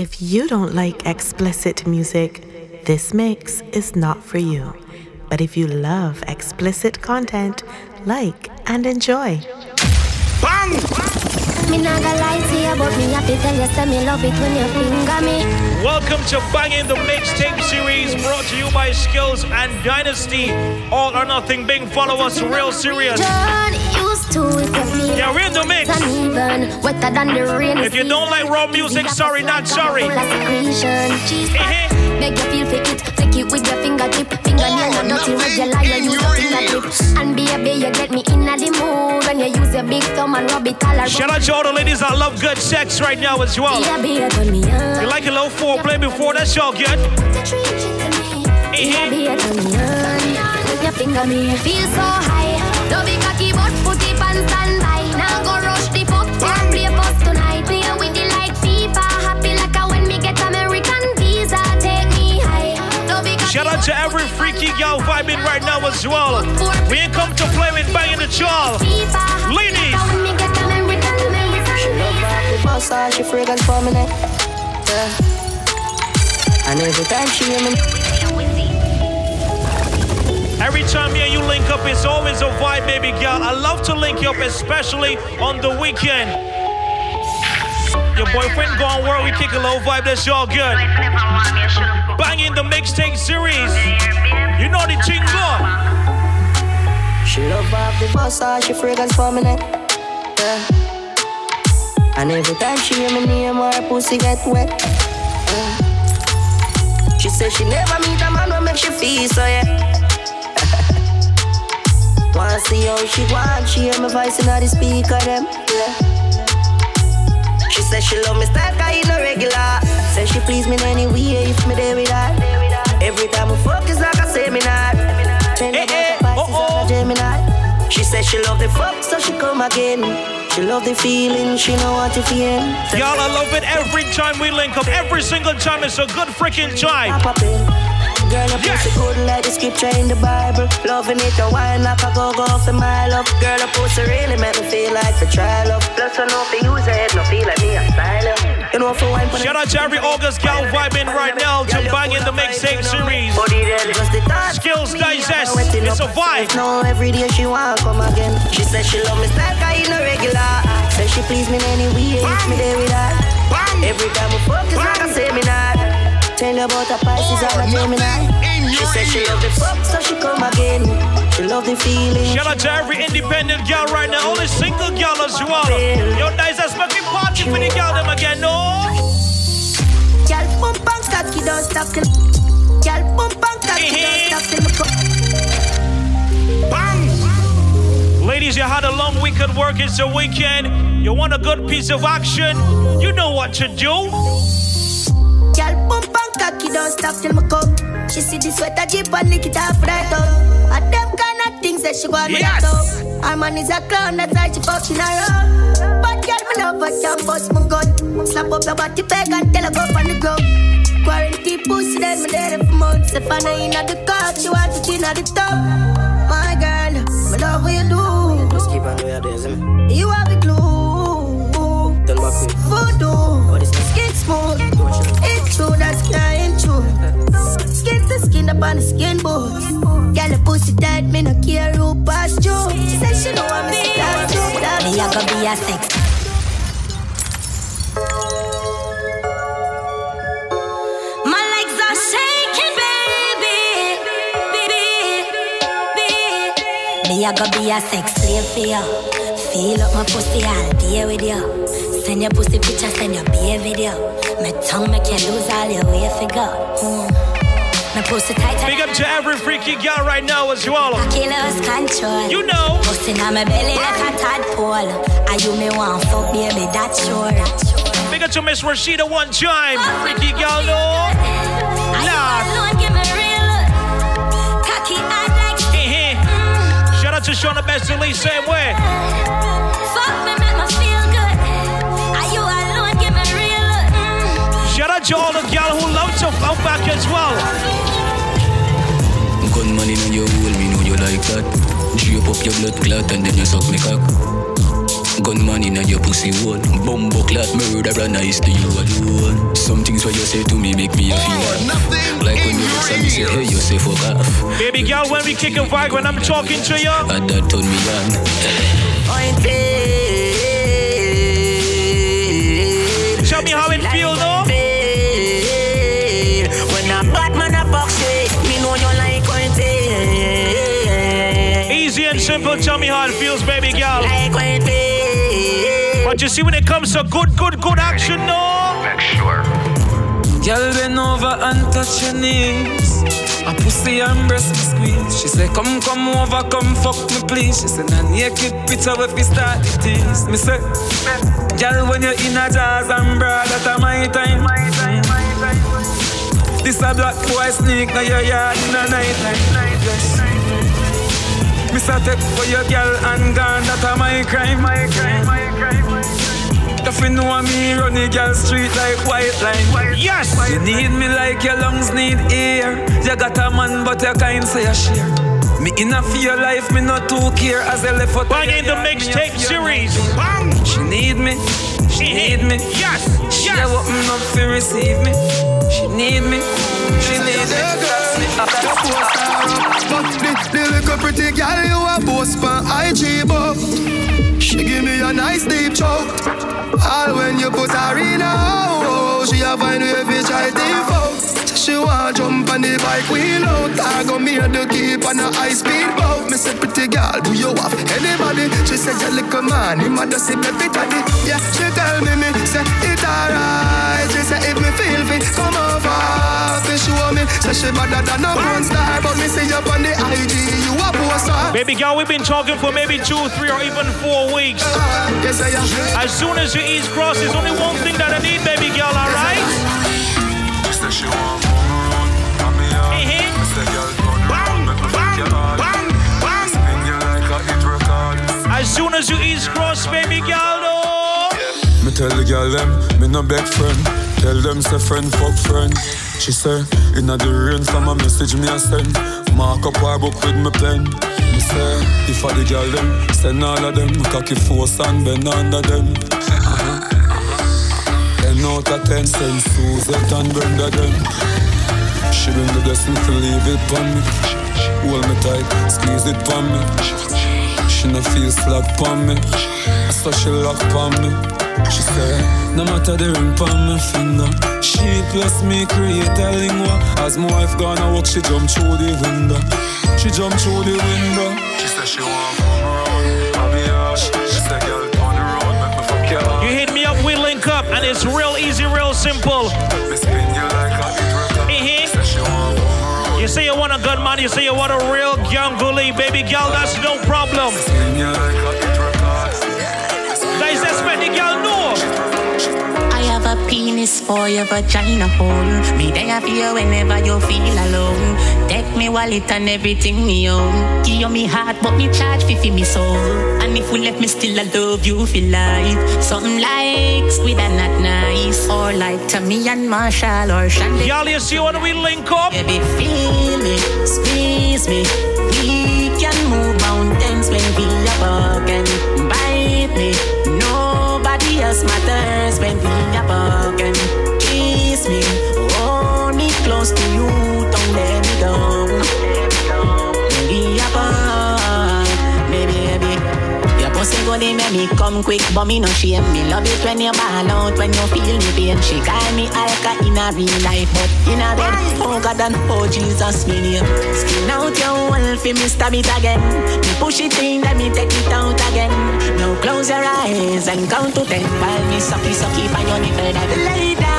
If you don't like explicit music, this mix is not for you. But if you love explicit content, like and enjoy. Bang! Me not gonna lie to you, but me happy tell you say me love it when you finger me. Welcome to Banging the Mixtape series brought to you by Skills and Dynasty. All or nothing, Bing. Follow us real serious. John used to if you Yeah, we're in the mix. uneven, wetter than the rain. If you don't like raw music, sorry, not sorry. Full of secretion. Cheese Eh-heh. Make you feel fit it, flick it with your fingertip. Fingernail oh, not dirty, regular, you use your fingertip. And baby, you get me in the mood when you use your big thumb and rub it all around. Shout out to all the ladies that love good sex right now as well. Yeah, baby, me on. You like a little foreplay before, that's all good. Uh-huh. Yeah, Eh-heh. baby, me on. Your finger, me feel so high. Don't be cocky, but put it on standby. Now go rush the fuck, yeah, play for tonight. Play with it like FIFA. Happy like a when me get American visa. Take me high. Don't be cocky, Shout out to every freaky on girl vibing right now as well. We ain't come to play with banging the jaw. FIFA. Ladies. like a when me get American She love visa. rock the boss, she fragrance for me. Yeah. And every time she hear me, Every time me and you link up, it's always a vibe, baby girl. I love to link you up, especially on the weekend. Your boyfriend gone work, we kick a low vibe, that's all good. Banging the mixtape series. You know the jingle. she love rock the all she fragrance neck. Yeah. And every time she hear me name, her pussy get wet. Yeah. She say she never meet a man who make she feel so yeah. Wanna see how she want, she hear my voice in the speaker them. Yeah. She say she love me style, cause you no regular. Say she please me in any way if me there with her. Every time we fuck is like a seminar. Tell Eh, eh, about the uh-oh. like a Gemini. She say she love the fuck, so she come again. She love the feeling, she know what you feel. Y'all, I love it every time we link up. Every single time, it's a good freaking time. Up. Girl, your Yes. pussy good like the scripture in the Bible. Loving it, a wine like a go go for my love. Girl, your pussy really make me feel like the try love. Plus, I know for use it, no feel like me a style. You know for wine. Shout out to every August gal vibing right now to bang in the mixtape series. Skills Digest, it's a vibe. No, every day she wanna come again. She said she love me style, cause you no regular. Say she please me in any way, me there with her. Every time we fuck, it's like a seminar. Tell you about a Pisces and a Gemini. She said she love the fuck, so she come again. She love the feeling. Shout out to every independent gal right now, all the single gal as well. Yo, guys, that's making party for the gal them again, no? Girl, pump and cocky, don't stop till. Girl, pump and cocky, don't stop till me. Ladies, you had a long week at work, it's a weekend. You want a good piece of action? You know what to do. Girl, pump and cocky, don't stop till me come. She see the sweater jeep and lick it off right up. And them kind of things that she want me Yes. to do. Her man is a clown, that's why she fucking around. But girl, me love her, can bust my gun. Slap up your body peg and tell her go on the ground. Quarantine pussy, then me there for months. If I know in the car, she want it in the top. My girl, me love what you do. Just keep on the way I do, see me? You have the glue. Turn back quick. Voodoo, skin smooth. True, that's crying true. Skin to skin up on the skin bones. Girl, the pussy tight, me no care who pass you. She said she know I'm a star too. Me a go be a sex. My legs are shaking, baby. Me a go be a sex slave for you. Feel up my pussy all day with you. Send your pussy picture, send your beer video. My tongue make you lose all your way figure. Mm. My pussy tight Big up to every freaky gal right now as well. cocky lose control. You know. Pussy on my belly like a tadpole. Are you me want fuck, baby? That's sure. Big up to Miss Rashida one time. Freaky gal, no. Nah. alone? Give me real look. Cocky like Eh-heh. Shout out to Shauna Best Lee, same way. Look. Shout out to all the gal who love to fuck back as well. Gunman in your hole, me know you like that. Drape up your blood clot and then you suck me cock. Gunman in your pussy hole. Bumbo clot murder and nice to you alone. Some things things what you say to me make me a feel laugh. Like when you look at me say, hey, you say fuck off. Baby girl, when we kick a vibe, when I'm talking to you, And that turn me on. tell me how it simple, tell me how it feels, baby girl. Like when it But you see, when it comes to good, good, good action, no. Girl, bend over and touch your knees. A pussy and breast me squeeze. She say, come, come over, come fuck me please. She say, nah naked picture if we start the tease. Me say, girl, when you're in a jazz and bra, that a my time. This a black boy sneak now your yard in the night time. Me say, take for your girl and gone, that a my crime. My crime, my crime. If you know me, run the girl street like white line. Yes. You need me like your lungs need air. You got a man, but you can't say a share. Me enough a your life, me not too care as I left out. Bang in the mixtape series. She need me, she need me. Yes, She yes. a open up to receive me. She need me, she need me. But the, the little pretty girl you a post on IG but She give me a nice deep choke All when you put her in a She a find try She want jump on the bike wheel out. I go me the keep on a high speed boat. Me say pretty girl do you have anybody? She say your little man him a just see baby daddy Yeah she tell me me say it alright. She say if me feel fit come over Fi show me. Say she better than a porn star. But me see you on the IG you a poster Baby girl, we've been talking for maybe two, three, or even four weeks. Uh, yes I am. As soon as you ease cross, there's only one thing that I need, baby girl, As soon as you ease cross, baby girl. Me tell the girl them, me no beg friend. Tell them say friend fuck friend. She say, inna the rain from a message me a send. Mark up her book with me pen. Me say, if I the girl them, send all of them. Cocky force and bend under them. Uh-huh. Ten out of ten, send Suzette and Brenda them. She bring the blessing to leave it on me. Hold me tight, squeeze it on me. She no feel slack on me. So she lock on me. She say, no matter the ring on my finger. She plus me create a lingua. As my wife gonna walk, she jump through the window. She jump through the window. She say she want come around. I'm here. She say, girl, turn around, make me fuck your You hit me up, we link up, and it's real easy, real simple. Say you want a good man, you say you want a real young gully, baby girl, that's no problem. Penis for your vagina hole. Me there for you whenever you feel alone. Take me wallet and everything me own. Give you me heart, but me charge fi me soul. And if we left me still, I love you for life. Something like squid and not nice, or like Tommy and Marshall or Shandy. Y'all, you see when we link up? Baby, feel me, squeeze me. We can move mountains when we are walking. Bite me, nobody else matters Good, it make me come quick, but me no shame. Me love it when you ball out, when you feel me pain. She call me Alka in a real life, but in a bed, oh God and oh Jesus, me name. Skin out your wall fi me stab it again. Me push it in, then me take it out again. Now close your eyes and count to ten while me sucky sucky for your nipple. Lay down,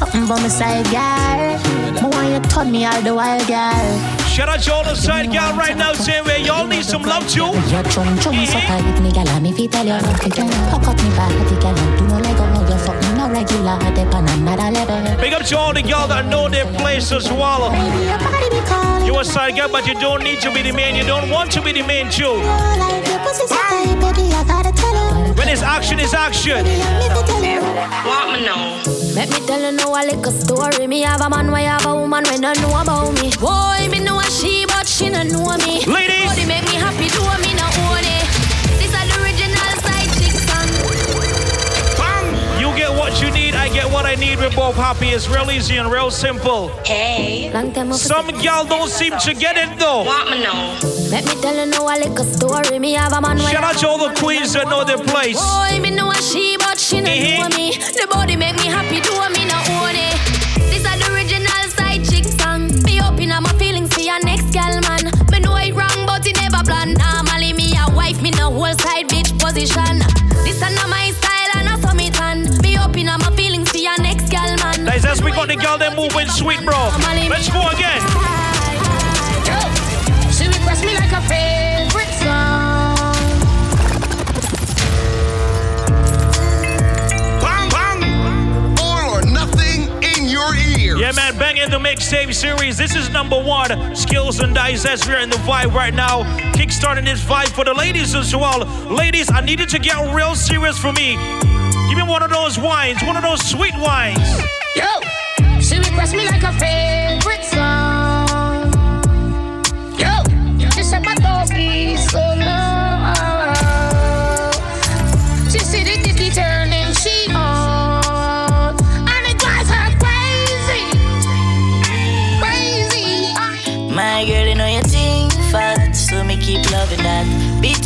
Something by my side, girl. Me want you turn me all the while, girl. Shout out to all the side girl right now saying where y'all need some love too. Your chum chum so mm-hmm. tight, me, girl. And if you tell you nothing, girl. Hook up me body, girl. And do no like oh, you fuck me no regular. Dep on another level. Big up to all the girls that know their place as well. Baby, your body be calling. You a side girl, but you don't need to be the man. You don't want to be the man too. When your pussy so tight, baby, I action is action. Want me know? Let me tell you now a little story. Me have a man, why have a woman when don't know about me. Boy, me know a she, but she don't know me. Ladies, body make me happy, do me no own it. This is the original side chick song. You get what you need, I get what I need. We're both happy. It's real easy and real simple. Hey, long time Some y'all don't seem to get it though. Want me know? Let me tell you now a little story. Me have a man. Shout out to all the queens that know their place. Boy, me know a she, but she don't know me. The body make me happy, do me no own it. This is the original side chick song. Me open up my feelings for your next gal man. Me know it wrong, but it never plan. Normally me a wife, me no whole side bitch position. This is not my style and I saw me tan. Me open up my feelings for your next gal man. Guys, as we got the girl that moving sweet, bro. Let's go again. Bang in the mixtape series. This is number one. Skills and Dice as we're in the vibe right now. Kickstarting this vibe for the ladies as well. Ladies, I needed to get real serious for me. Give me one of those wines, one of those sweet wines. Yo, she request me like a favorite song. Yo, she said my doggy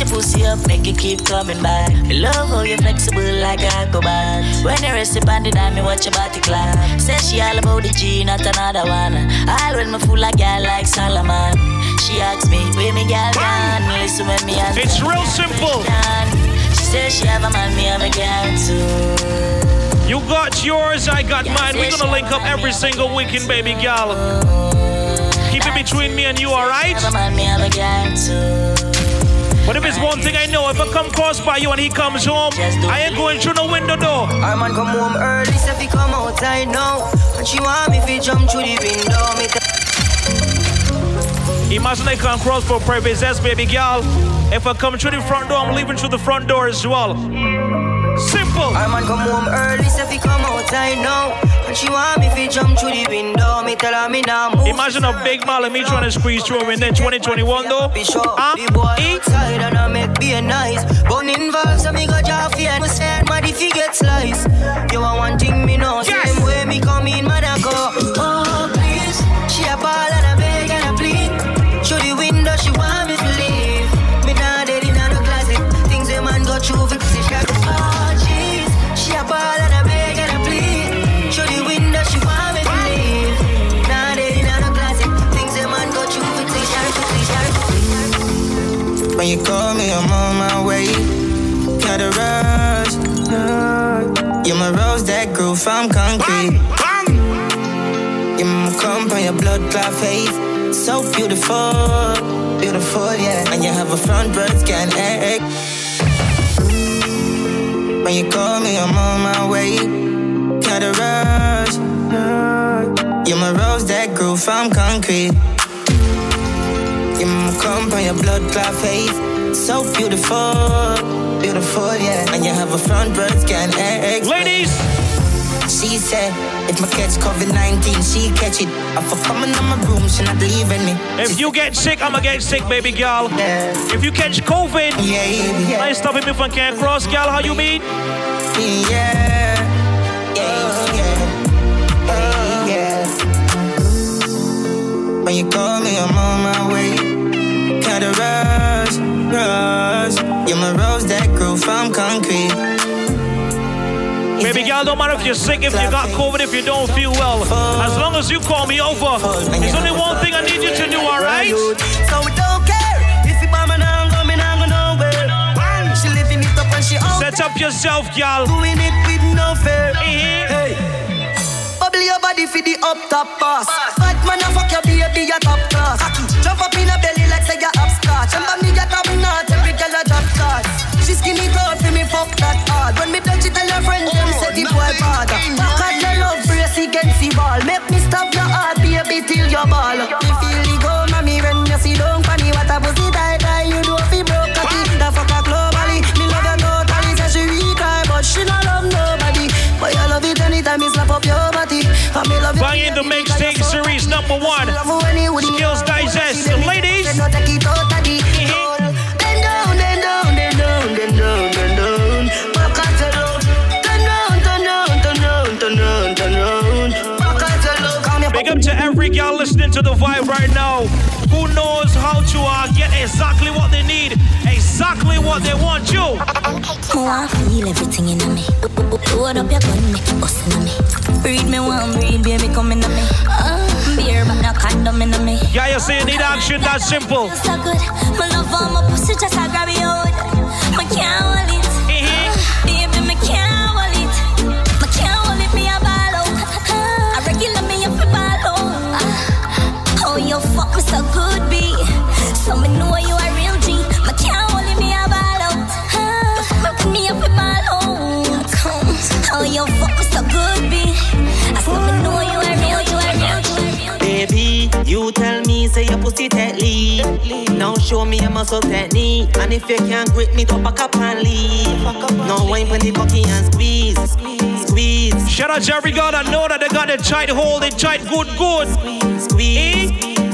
your pussy up, make it keep coming back. Me love how you flexible like a acrobat. When you rest upon the dime, me watch your body clap. Say she all about the G, not another one. All when me fool like girl like Solomon. She asks me, where me girl gone? Listen when me answer. It's real simple. She says she have a man, me have a girl too. You got yours, I got mine. We're gonna link up every single weekend, baby gal. Keep it between me and you, alright? But if it's one thing I know, if I come cross by you and he comes home, I ain't going through no window door. Our man come home early, say fi come outside now. And she want me fi jump through the window. Me Imagine I come cross for purpose, yes, baby girl. If I come through the front door, I'm leaving through the front door as well. Our man come home early, say fi come outside now. And she want me fi jump through the window. Me tell her me nah move. Imagine a big mile and me trying to squeeze through in then 2021 though. Huh? The boy outside and I make be nice. Bun involved, so me go jaw fear. Me say, mad if he get slice. You want one thing me know, same way me come in, man I go. When you call me, I'm on my way. Gotta rush. You're my rose that grew from concrete. You're my comp on your blood clot face. So beautiful, beautiful, yeah. And you have a front birth scan egg. When you call me, I'm on my way. Gotta rush. You're my rose that grew from concrete. You're my comp on your blood clot face. So beautiful, beautiful, yeah. And you have a front birth scan egg. Ladies! She said, if my catch COVID 19, she catch it. I for coming on my room, she not leaving me. If you get sick, I'ma get sick, baby girl. If you catch COVID, yeah, yeah. I ain't stopping me from can't cross, girl. How you mean? Yeah, yeah, You're my rose that grew from concrete. Baby girl, don't matter if you're sick, if you got COVID, if you don't feel well. As long as you call me over, there's only one thing I need you to do, alright? So we don't care if you buy me now, go me now, go nowhere. She living it up and she out Set up yourself, girl. Doing it with no fear. Hey. Bubble your body for the up top boss. Man, I fuck your baby, your top class. She skinny tall for me, fuck that hard. When me touch it, tell your friend them oh, say the boy bad. Cause your love brace against the wall. Make me stop your heart, baby, till your ball. Big up to every girl listening to the vibe right now who knows how to uh, get exactly what they need, exactly what they want you. I feel everything in me. Load up your gun, make it bust in me. Read me one, read, baby, come in me. Uh, beer, but no condom in me. Yeah, you say you need action, that's simple. So good. My love my pussy, just I grab it out. My can't show me a muscle technique. And if you can't grip me, to back up and leave. No wine when the cocky and squeeze, squeeze. Shout out to every girl that know that they got it tight hold, it tight good, good. Squeeze,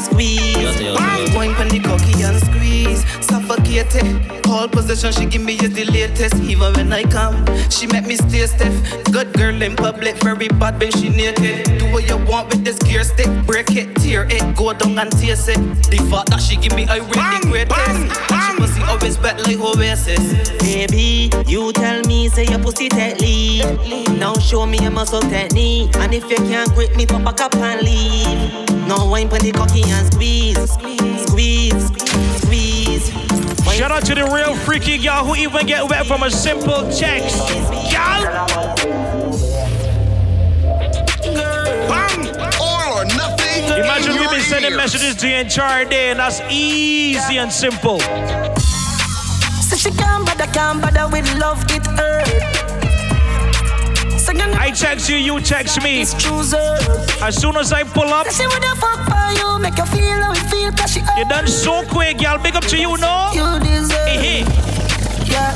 squeeze. Eh? Wine when the cocky and squeeze, suffocated. All possession she give me is the latest. Even when I come, she make me stay stiff. Good girl in public, very bad when she naked. Do what you want with this gear stick, break it, tear it, go down and taste it. The fact that she give me I really greatest. And she pussy always wet like Oasis. Baby, you tell me, say your pussy take lead. Now show me a muscle technique. And if you can't grip me, to back up and leave. No wine when the cocky and squeeze, squeeze, squeeze. Shout out to the real freaky girl who even get wet from a simple text. Girl! Bang! All. Imagine we've been sending ears. messages the entire day, and that's easy and simple. So she can't bother, can't bother with love, it hurt. You I text you, you text me. As soon as I pull up, She woulda fuck for you, make you feel how it feel, cause she you done so quick, y'all. Big up to you, no? You deserve Hey, hey. Yeah.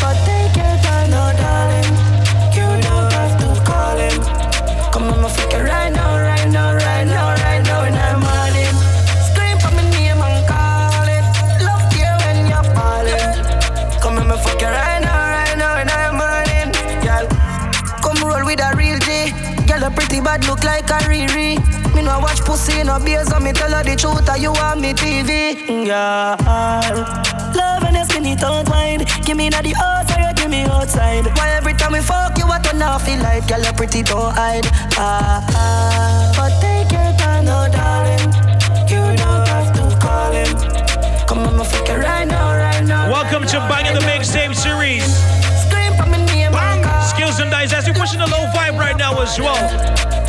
But take your time, no darling. You don't have to. Come on, my fuck it right now, bad look like a Riri. Me no watch pussy no beers, and me tell her the truth, and you want me TV. Yeah. Love and your skinny tongue wine. Give me na the you give me outside. Why every time we fuck you, I turn off feel like girl, you pretty don't hide. Ah, ah. But take your time, no darling. You don't have to call him. Come on, fuck it right now, right now. Welcome to Bang in the Mixtape series. Call. And Dice, as we're pushing the low vibe right now as well.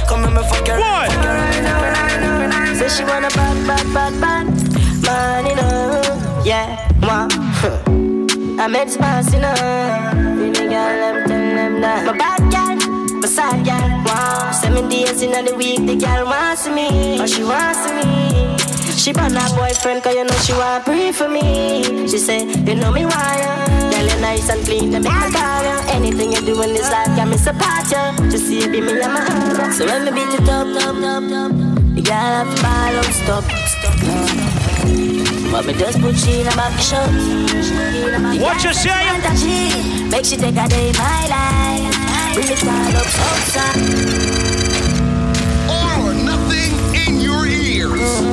Come on, my fuck it What? Say she wanna bad, bad, bad, bad. Man, you know, yeah, moi. I met spice, you know. Really girl, them tell them that. My bad girl, my side girl, wow. Seven days in the week, the girl wants me. But she wants me. She brought her boyfriend, cause you know she want pray for me. She say, you know me why ya. Girl, you nice and clean, let me call ya. Anything you do in this life, got me support ya. Just see it be me and my heart. So when me beat it up, up, up, up. The girl have to ball up, stop, stop. But me just put she in a back shot. What you say? Make she take a day my life. Bring it all up, outside. All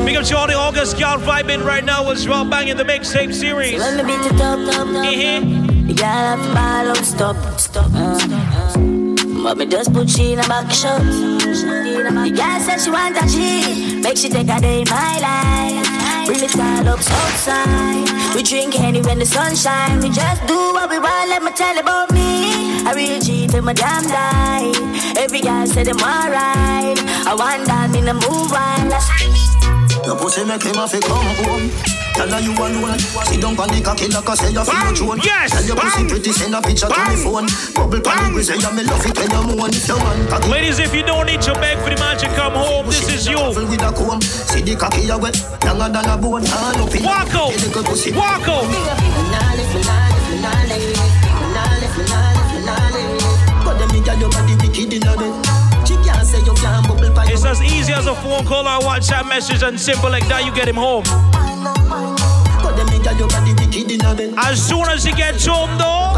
Big up to all the August girl vibing right now as well. banging the Mixtape series. When me beat it up, up, up. The girl have to ball up, stop, stop, stop. But me just put she in a back shot. The girl said she want a G. Make she take a day in my life. Bring it all up outside. We drink any when the sun shine. We just do what we want. Let me tell you about me. I real G till my damn die. Every girl say them alright. I want that in the move on. Your pussy make him have to come home. Tell her you alone. Down on the cocky like I say you feel drone. Yes, Tell your pussy pretty, send a picture to me phone. Bubble pan the say you me love it when you moan. If your man cocky Ladies, if you don't need to beg for the man to come home, this is you. With a comb. See the cocky you wet, younger than a bone. Ah, Up Walk out. the little pussy. Walk out. WhatsApp message and simple like that, you get him home. As soon as he gets home, though.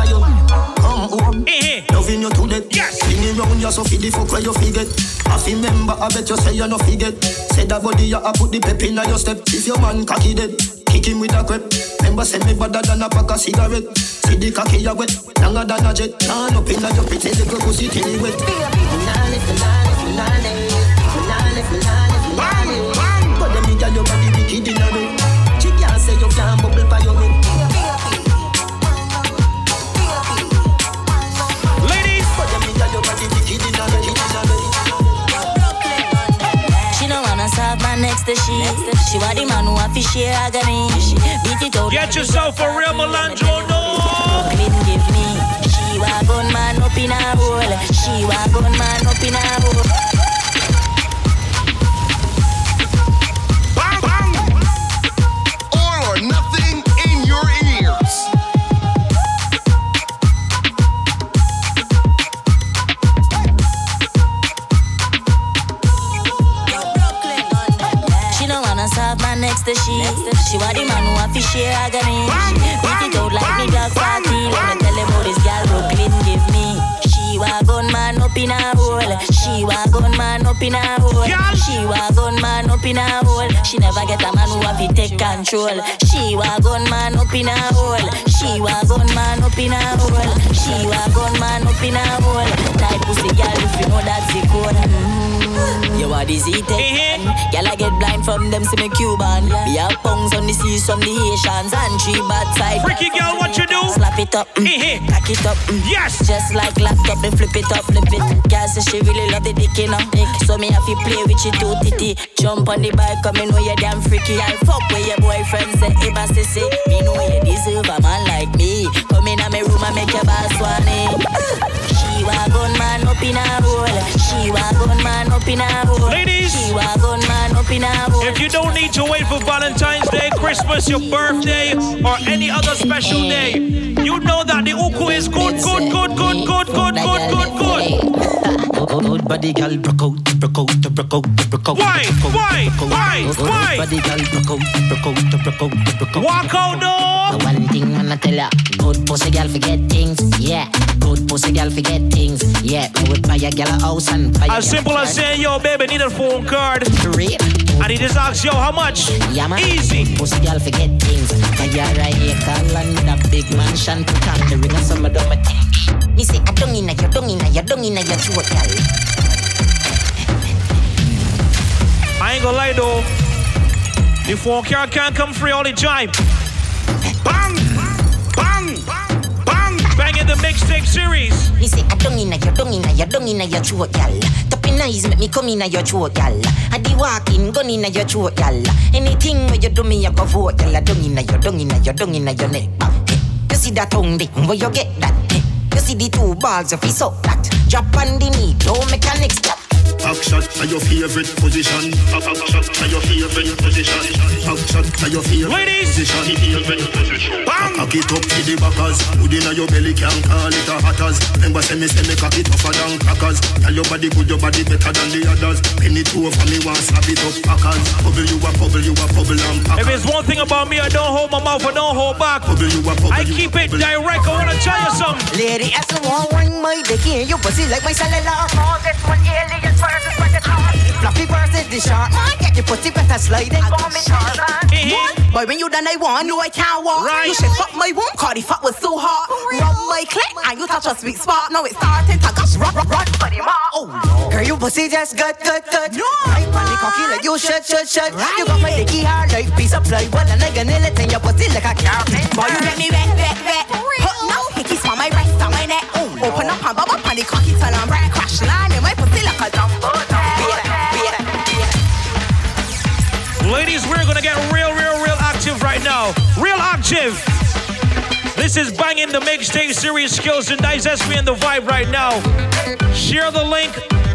Eh, Loving you to death. Yes. Spinning round you so feed the fuck where you forget. I remember, I bet you say you no forget. Say that body you a put the pep in your step. If your man cocky dead, kick him with a crep. Remember, send me better than a pack of cigarette. See the cocky you wet, longer than a jet. Turn up in your pretty little pussy till it wet. Bang, next to she. She want the man who have to share agony. Beat it out. Get yourself a real Melandro, no. Give me. She want gun man up in a hole. She want gun man up in a hole. To she. She want the man who to share agony. Beat it out like me dog party. Let me tell them how this girl Brooklyn give me. She want gun man up in a hole. She want gun man up in a hole. She want gun man up in a hole. She never get a man who have to take control. She want gun man up in a hole. She want gun man up in a hole. She want gun man up in a hole. Type pussy girl if you know that's the code. Mm. You are the Z-Tech Girl, I get blind from them, see me Cuban. We have pungs on the seas from the Haitians And three bad side. Freaky girl, what you do? Slap it up, mm. Back it up, mm. Yes. Just like laptop, and flip it up, flip it. Girl say she really love the dick, you know. So me have to play with you too, titty. Jump on the bike, come in know you damn freaky. I'll fuck with your boyfriend, say, hey, boss, say Me know you deserve a man like me. Come in my room and make your boss one She wa gun man up in a hole. She wa gun man up Ladies, if you don't need to wait for Valentine's Day, Christmas, your birthday, or any other special day, you know that the uku is good, good, good, good, good, good, good, good. good. Good body girl, broke out, broke out, broke out, broke out. Why? Why? Why? Why? Body girl, broke out, broke out, broke out, broke out. Walk out, no. The one thing I'ma tell ya, good pussy girl forget things, yeah. Good pussy girl forget things, yeah. Me would buy a girl a house and buy a As simple as saying, yo, baby, need a phone card. And he just asks, yo, how much? Yeah, man. Easy. Good pussy girl forget things. Buy a acre land with a big mansion to come the ring of some of them a thing. Me say I don't inna your, don't inna your, don't inna your throat, girl. I ain't gonna lie though. The phone card can't come free all the time. Bang! Bang! Bang! Bang in the mixtape series. Me say I don't inna your, don't inna your, don't inna your throat, girl. Tapping eyes make me come inna your throat, girl. I the walking gun inna your throat, girl. Anything where you do me, I go vote, girl. I don't inna your, don't inna your, don't inna your neck. Hey, You see that tongue, dick, where you get that? Hey, You see the two balls, if you suck that. Drop on the knee, don't make a next step. Back shot to your favorite position. Back back shot to your favorite position. Back shot to your favorite position. Bang! Cock it up to the backers. Hood inna your belly can call it a hatters. Remember say me say me cock it tougher than crackers. Tell your body good, your body better than the others. Penny two for me want slap it up packers. Bubble you a bubble, you a bubble and If packers. there's one thing about me, I don't hold my mouth, I don't hold back. Bubble you a bubble, I keep it direct. I wanna tell you something. Lady, as the one ring my dick in your pussy like my cellular phone. This one alien versus what the Fluffy versus the shark. Man, get your pussy better sliding. Call me Tarzan. Boy, when you done, I want, no, I can't walk. You should fuck my womb, cause the fuck was so hot. Rub my clit, and you touch a sweet spot. Now it's starting to gush, run, run, run for the mark. Oh, no. Girl, you pussy just good, good, good. No. Right on the cocky like you should, should, should. You got my dicky hard like piece of plywood, and I gonna let in your pussy like a carpet. Boy, you get me wet, wet, wet. Put no hickeys on my wrist, on my neck. Open up and bubble on the cocky till I'm right. Crash line in my pussy like a dumbo. Gonna get real, real, real active right now. Real active. This is banging the mixtape series skills and digest me in the vibe right now. Share the link.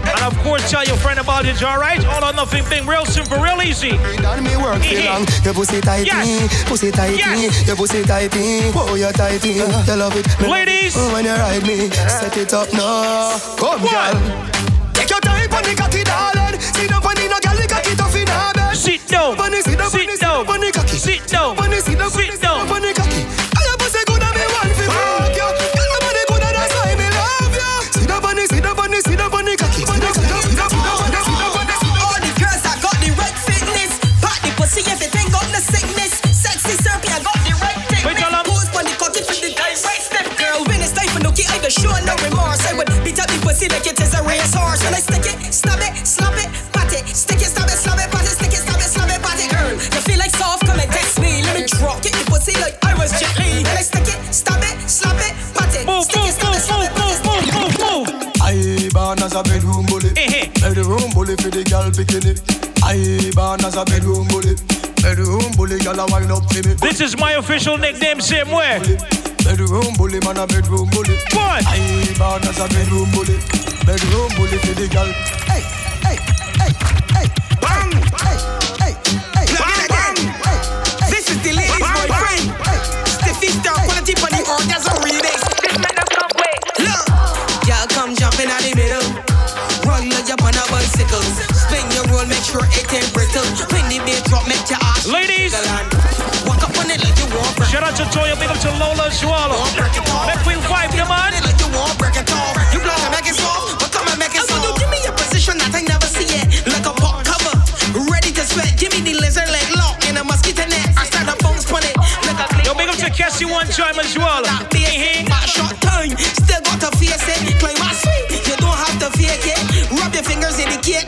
And of course, tell your friend about it, alright? All or nothing thing, real simple, real easy. Done me work for long. Your pussy tighty, pussy tighty, your pussy tighty. Oh, you tighty, you love it. Me Ladies, love it when you ride me, set it up now. Come, girl. Take your time on the cocky, darling. See no funny, the cocky tough in her bed. down. Sit down. Sit down. Sit down. Sit down. show and no sickness. Sexy surfer got the right fitness. My tall and bold body caught it with the dice. Right step, girl. When it's time for nookie, I get sure no remorse. I would beat up the pussy like it is a racehorse. When I girl bikini. I born as a bedroom bully. Bedroom bully, girl, wind up to me. This is my official nickname, same way. Bedroom bully, man a bedroom bully. Boy, I born as a bedroom bully. Bedroom bully for the girl. Hey, Lola as well. Let we vibe, come on. Like you want break it off. You block and make it soft, but come and make it soft. You give me a position that I never see it. Like a pop cover, ready to sweat. Give me the lizard leg lock in a mosquito net. I start a bones on it. Like a Yo, big up to Cassie one time as well. Back short time, still got to face it. Claim my sweet, you don't have to fake it. Rub your fingers in the cake.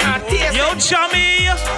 Yo, chummy.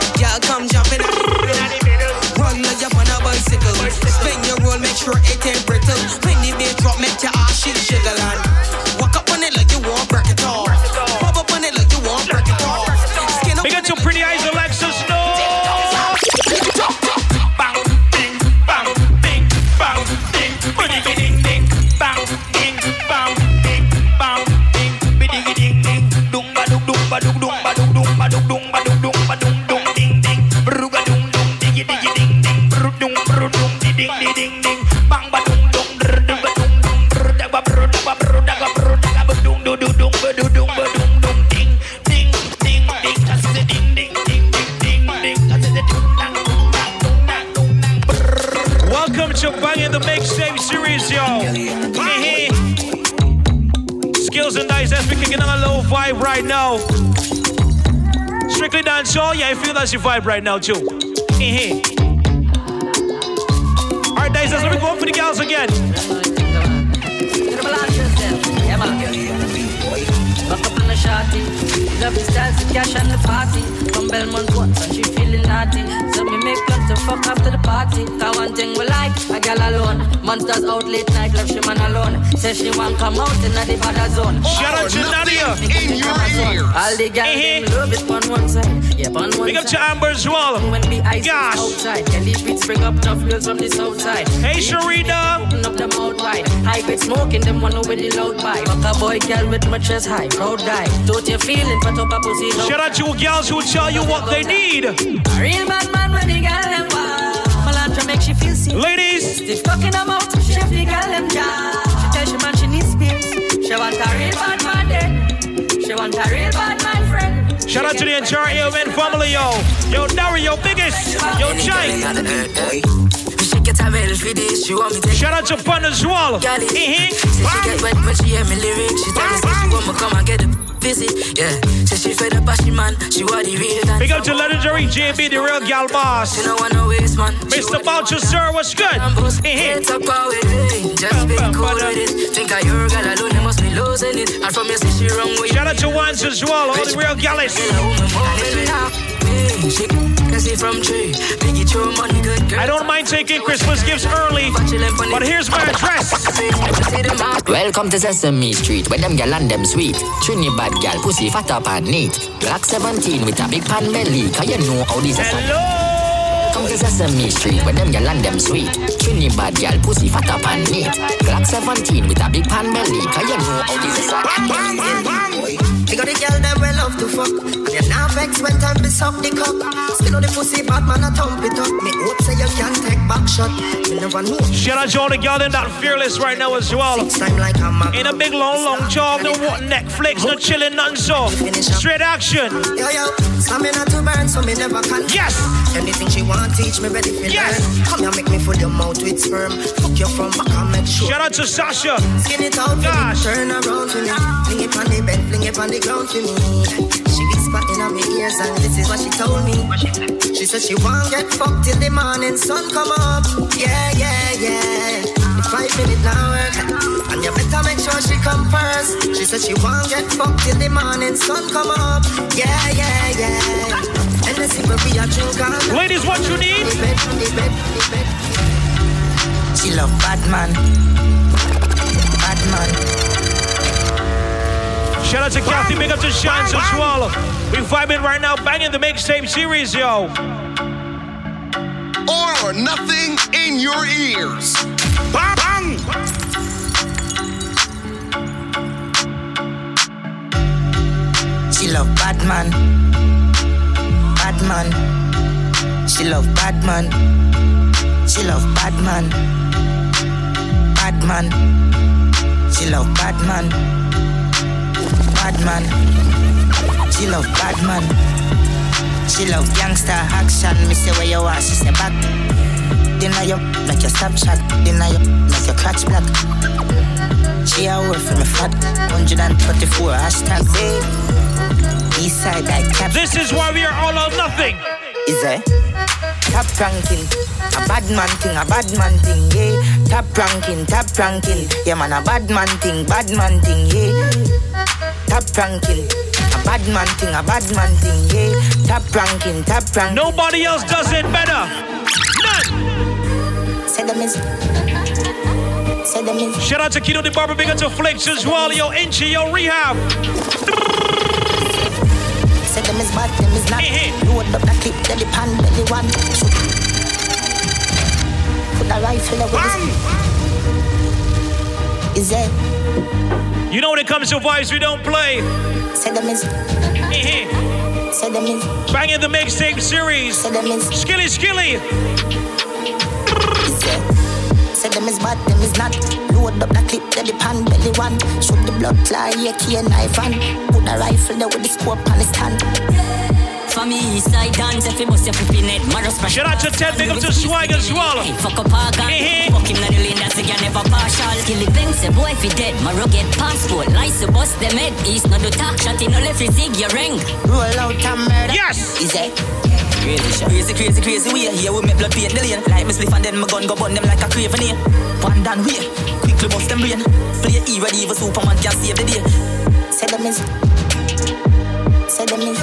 I feel that's your vibe right now too. Hey, hey. All right, Dice, let me go for the gals again. Fuck after the party. Cause one thing we like, a gal alone. Monsters out late night, love she man alone. Say she want come out in the bad zone. Shout out oh, to Nadia. In your ear. All the gals eh, Hey, hey. Eh. love it on one side. Yeah, on one Big up side. to Amber as well. When the ice Gosh. outside, can these beats bring up tough girls from the south side? Hey, These Sharita. Open up them out wide. High grade smoking, them one with the loud pipe. Fuck a boy, girl with my chest high. Proud guy. Don't you feeling for top a pussy? Shout out to gals who tell you what they need. A real bad man when the girl them wild. Melantra make she feel seen. Ladies. Stiff fucking them out. Chef the girl them jaw. She tell she man she needs pills. She want a real bad man then. She want a real bad man friend. Shout out to the entire AON family, yo. Yo, Dario, biggest. Yo, Jai. A medal for this. She want me to Shout out to Pun as well. Got it. Eh. She get wet when she hear me lyrics. She tell me say she want me come and get a visit. Yeah. Say she fed up as she man. She want the real dance. Big up to legendary JB, the real gal boss. She don't want no waste man. Mr. Boucher, sir, what's good? Eh, eh. It's up power it. Just be cool with it. Think I your girl alone, you must be losing it. And from she wrong with Shout out to Wans as well, all the real gallis. I don't mind taking Christmas gifts early, but here's my address. Welcome to Sesame Street, where them gal and them sweet. Trinidad gal, pussy fat up and neat. Glock 17 with a big pan belly, cause you know how this is. Hello! Come to Sesame Street, where them gal and them sweet. Trinidad gal, pussy fat up and neat. Glock 17 with a big pan belly, cause you know how this is. We got the girl them well love to fuck. You now vex when time to suck the cock. Still on the pussy bad man a thump it up. Me hope say you can take back shot. You never know. Shout out to all the girl in that fearless right now as well. Like in a big long long job, no what Netflix, no chilling, none so. Straight action. Yo yo, stamina to burn, so me never can. Yes. Anything she want, teach me ready for yes. learn. Come here, make me full your mouth with sperm. Fuck you from back and make sure. Shout out to Sasha. Skin it out, Gosh. turn around for me. Fling it on the bed, fling it on the ground for me. She whisper in my ears and this is what she told me. She said she won't get fucked till the morning sun come up. Yeah, yeah, yeah. Five minute now work. And you better make sure she come first. She said she won't get fucked till the morning sun come up. Yeah, yeah, yeah. And let's see where we are drink on. Ladies, what you need? She love Batman. Batman. Bad. Shout out to Kathy, big up to Shines as well. We vibing right now, banging the mixtape series, yo. Or nothing in your ears. Bang! bang. She love bad man. Man. She love bad man. She love bad man. Bad man. She love bad man. Bad man. She love bad man. She love gangster action. Me say where you are, she say back. Deny you, make your Snapchat. Deny you, make your clutch black. She a work for me fat. 124 hashtag babe. East side I cap. This is why we are all or nothing. Is it? Top ranking, a bad man thing, a bad man thing, yeah. Top ranking, top ranking, yeah man, a bad man thing, bad man thing, yeah. Top ranking, a bad man thing, a bad man thing, yeah. Top ranking, top ranking. Nobody else does it better. None. Say them is. Say them is. Shout out to Kino the Barber, big up to Flicks as well. Yo, Inchi, yo, Rehab. Say them is bad, them is not. Load up the clip, belly pan, belly one. Put a rifle. Is it? You know when it comes to vibes, we don't play. Say them is. Say them is. Banging the mixtape series. Say them is. Skilly, skilly. Say them is bad, them is not. Load up the clip, belly pan, belly one. Shoot the blood fly, yeah, key and knife and put a rifle there with the scope on the stand. For me, east side dance, if you bust your flipping head, Maros Shout out to Ted, big up to Swag as well. Hey, fuck up our gun. Fuck him, not the lane, that's again never partial. Kill the bank, say boy, if he dead, Maro get passport. Lies, Lice, bust them head. East, not the talk, shot in, no left, you zig, your ring. Roll out and murder. Yes! Is it? Crazy shit. Crazy, crazy, crazy way. Here we make blood paint the lane. Like me spliff and then my gun go burn them like a craven here. One down way. Quickly bust them brain. Play E ready for Superman can save the day. Say them is. Say them is.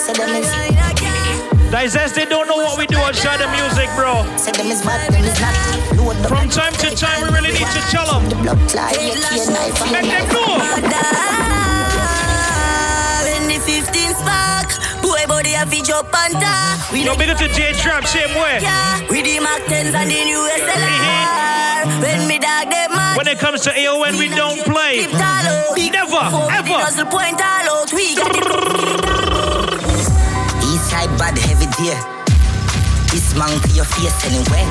Say them is. Digest, they don't know what we do outside the music, bro. Say them is bad, them is not. From time to time, we really need to tell them. the blood fly, yeah, key and knife Make them know. When the 15 spark, boy body a fi jump and talk. We Yo, big up to J Trap, same way. Yeah, with the Mac 10s and the new SLR. Mm-hmm. When me dog them mad. When it comes to AON, we don't play. Keep. Never, Before ever. the Nuzzle point all out. We got East side bad heavy dear. This man to your face anyway.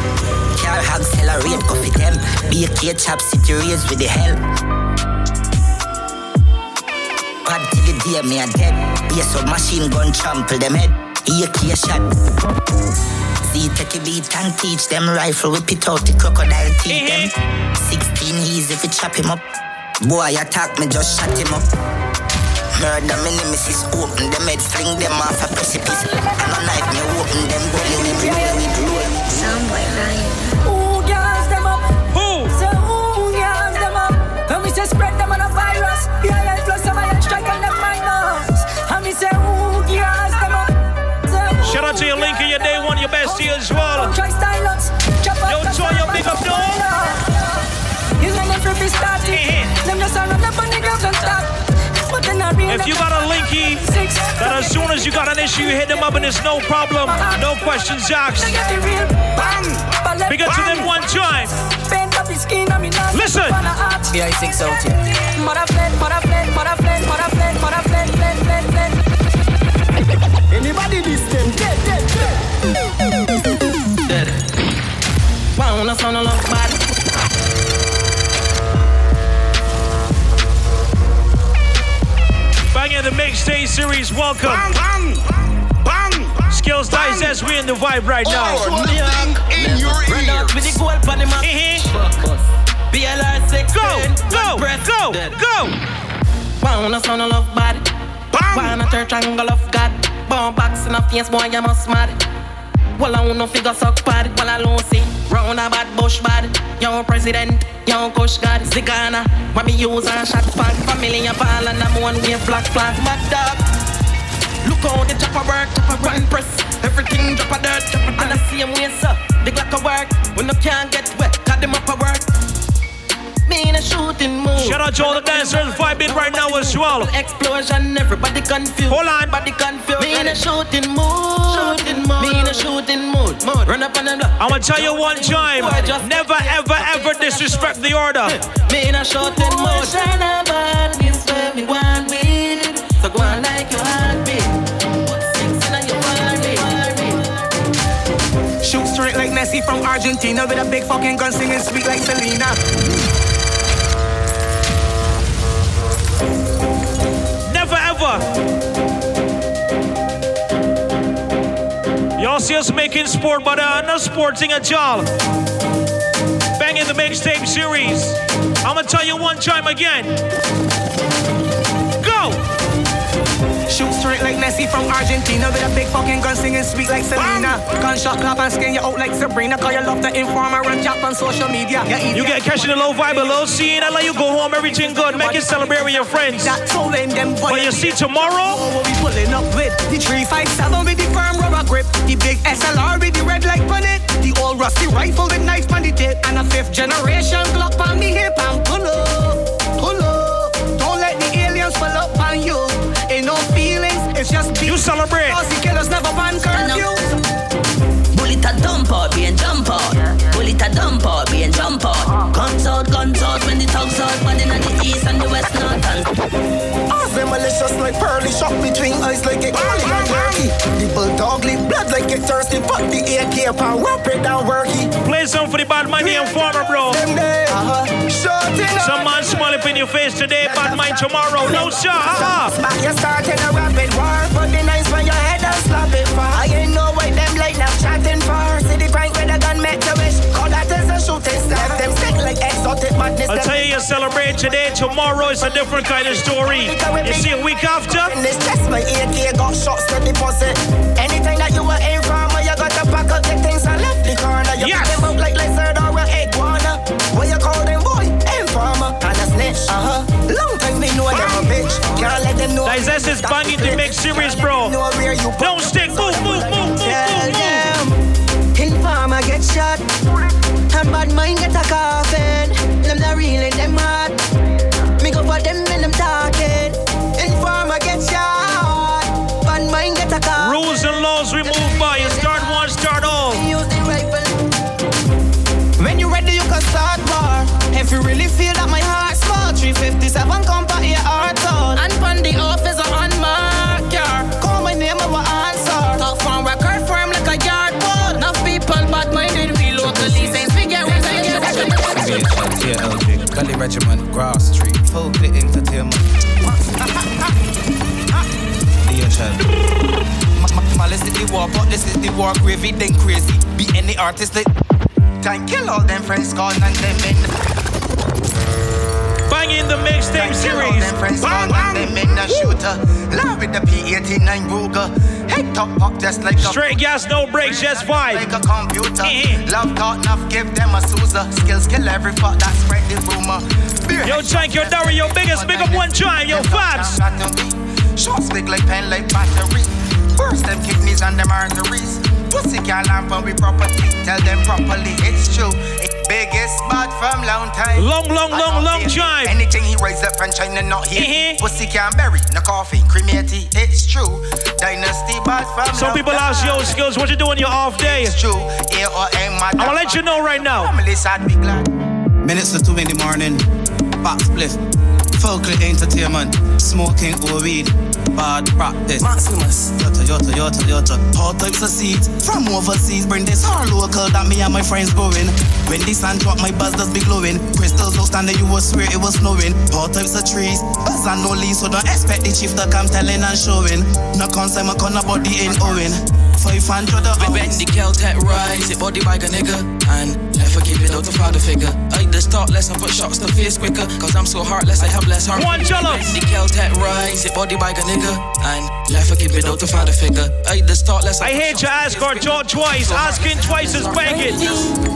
Car hog accelerate, coffee them. Be a K chop city raise with the hell. The me a dead. Be a submachine gun trample them head. Be a K shot. See take a beat and teach them rifle whip it out the crocodile teeth them. 16 easy if you chop him up. Boy attack me just shut him up. Murder me nemesis open them head fling them off a precipice. One, your bestie as well. Try Yo, Toy, yo, big up, dog. You know for be starting. Them just run up on the ground and stop. But then I real If you got a linky, that as soon as you got an issue, you hit them up and it's no problem, no questions asked. Big up to them one time. Listen. BI6 out here. Mother fled, mother fled, mother fled, mother fled, mother fled. Everybody this them dead, dead, dead. Dead. Wow, no sound of love bad. Bang in the mixtape series, welcome. Bang, bang, bang. Skills Digest, we in the vibe right oh, now. Oh, in your Run out with the gold mm-hmm. on the map. BLR 16. Go, go, go, go. Wow, no sound of love bad. One a third triangle of God. Bomb box in a face, boy, you must mad. Well, I wanna figure suck bad. Well, I don't see. Round a bad bush bad. Young president, young kush god. Zigana. When me use and shot fag. Family and ball and I'm one wave black flag. Mad dog. Look how the chopper work, chopper run press. Everything drop a dirt, drop a dirt. And I see him way, sir. The Glock a work. When no can't get wet, got them up a work. Me in a shooting mood. Shout out to all the dancers vibing right now as well. Explosion, everybody confused. Hold on. Everybody confused. Me in a shooting mood. Shooting mood. Me in a shooting mood. mood. Run up on them. I'm gonna tell you one time. Never, ever, ever disrespect the order. Me in a shooting mood. Shine about this where me want with. So go on like you want me. Shoot straight like Messi from Argentina with a big fucking gun singing sweet like Selena. Y'all see making sport, but uh, sporting at all. Banging the mixtape series. I'm gonna tell you one time again. Messi from Argentina with a big fucking gun singing sweet like Selena. Gunshot clap and skin you out like Sabrina. Cause you love the informer and chat on social media. You get catching the low vibe, a low scene. I let you go home, everything good. Make it celebrate with your friends. That soul in them But you see tomorrow, oh, what we pulling up with the 357 with the firm rubber grip, the big SLR with the red light on it, the old rusty rifle with knife on the tip, and a fifth generation Glock on the hip and pull up, pull up. Don't let the aliens pull up on you. Ain't no it's just you celebrate. Cause the killers never ban curfew. Bullet a dump out, being jump out. Bullet a dump out, being jump out. East and the west north and Ask them malicious like pearly? Shot between eyes like a garlic and turkey. The bulldog leak blood like it thirsty Fuck. The AK pound, wrap it down worky play some for the bad mind the informer, bro. Uh-huh. Some man smile up in your face today, bad mind tomorrow. No shot. Uh-uh. Smack you starting a rapid war. Put the knives on your head and slap it far. I ain't know what them like now chatting for See the crank with a gun make the wish. Call that is a shooting star. Left them I'll tell you, you celebrate today, tomorrow it's a different kind of story. You see a week after? In this chest, my AK got shots to deposit. Anything that you were in from, you got to pack up the things and left the corner. You Yes. pick them up like lizard or a iguana. What you call them, boy? Informer and a snitch. Uh huh. Long time we know them a bitch. Can't let them know. Dizes is banging the mix series, bro. Don't stick, move, move, move, move, move, move. Grass Street, full the entertainment. DHL. Malice is the war, but this is the war gravy, then crazy. Be any artist that can kill all them friends, gone and them in. The mixtape series. Bang, bang. Them in the shooter. Love with the P89 Ruger. Head top pop just like a Straight gas, no brakes, just vibe. like a computer. Eh, eh. Love taught enough, give them a Sousa. Skills kill every fuck that spread the rumor. Beer Yo, Jank, yo, Dari, yo, biggest, big up one time, yo, Fabs. Shots big like pen like battery. Burst them kidneys and them arteries. Pussy can't lamp on we property. Tell them properly, it's true. It's biggest bad from long time. Long, long, long, long time. Anything he rise up from China not here. Uh-huh. Pussy can't bury, no coffee, cremate it. It's true. Dynasty bad from Some long people time. ask, yo, skills, what you doing your off day? It's true. A or M, I'm gonna let you know right now. Family sad, be glad. Minutes to two in the morning. Back split. Folklore entertainment. Smoking or weed. bad practice. Maximus, yota, yota, yota, yota. All types of seeds from overseas. Bring this all local that me and my friends growing. When the sun drop, my buzz does be glowing. Crystals outstanding, you will swear it was snowing. All types of trees, buzz and no leaves, so don't expect the chief to come telling and showing. No concept, my corner body ain't owing. 500 We bend the Keltec rise, it body bag a nigga. And never keep it out to father figure. I the start less and put shots to face quicker. Cause I'm so heartless, I have less heart. One jello. The Keltec rise, it body bag a nigga. And never keep it out to father figure. I the start less I hate to ask or talk twice. Asking twice is begging.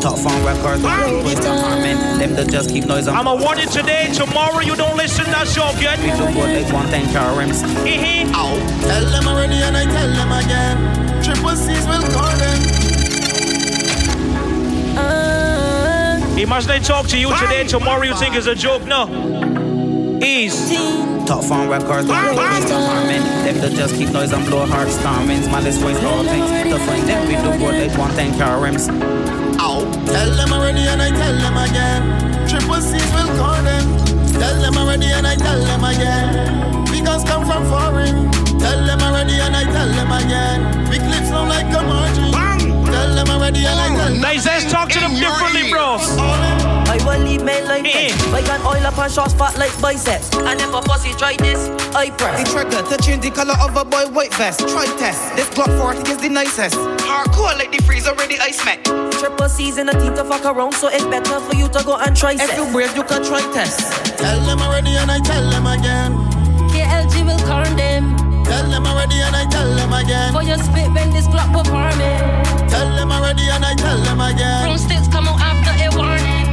Top phone records, boys the harming. Them that just keep noise on. I'm awarded today. Tomorrow you don't listen, that's all good. We do what they want, thank our rims. Ow. Tell them already and I tell them again. Triple C's will call them. He must not talk to you today. Tomorrow you think it's a joke. No. Ease. Top phone records, boys the harming. Them that just keep noise and blow hard stormings. Malice voice all things. To find them, we do what they want, thank our rims. Ow. Tell them already and I tell them again. Triple C's will call them. Tell them already and I tell them again. Because come from foreign. Tell them already and I tell them again. We clip sound like a margin. Tell them already and I tell them. Nice, let's talk to them differently, bro. I will leave men like this. I got oil up and shots fat like biceps. And if a pussy try this, I press. The trigger to change the color of a boy white vest. Try test. This Glock 40 is the nicest. Hardcore like the freeze already ice met. Triple C's in a team to fuck around, so it's better for you to go and try sex. Everywhere you brave, you can try test. Tell them already and I tell them again. KLG will corn them. Tell them already and I tell them again. For your spit when this will farm it. Tell them already and I tell them again. Broomsticks come out after a warning.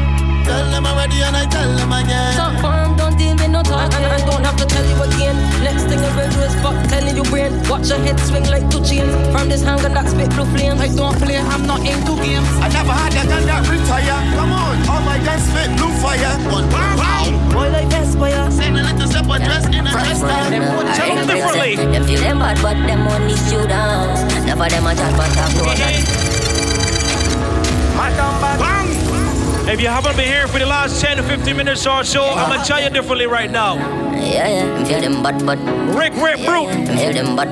Tell them already and I tell them again. Farm, don't deal with no talking. I, I don't have to tell you again. Next thing I will do is fuck telling you brain. Watch your head swing like two chains. From this hanger that spit blue flame. I don't play, I'm not into games. I never had a gun that retire. Come on, all my guns spit blue fire. One wow. Boy like Aspire. Send a little step or dress in a dress style. Tell them differently. Them feel them bad, but them only dance. Never them a chat, but have no If you haven't been here for the last 10 to 15 minutes or so, I'm gonna tell you differently right now. Yeah, yeah, feel them bad, but Rick, Rick, Brute. them feel them but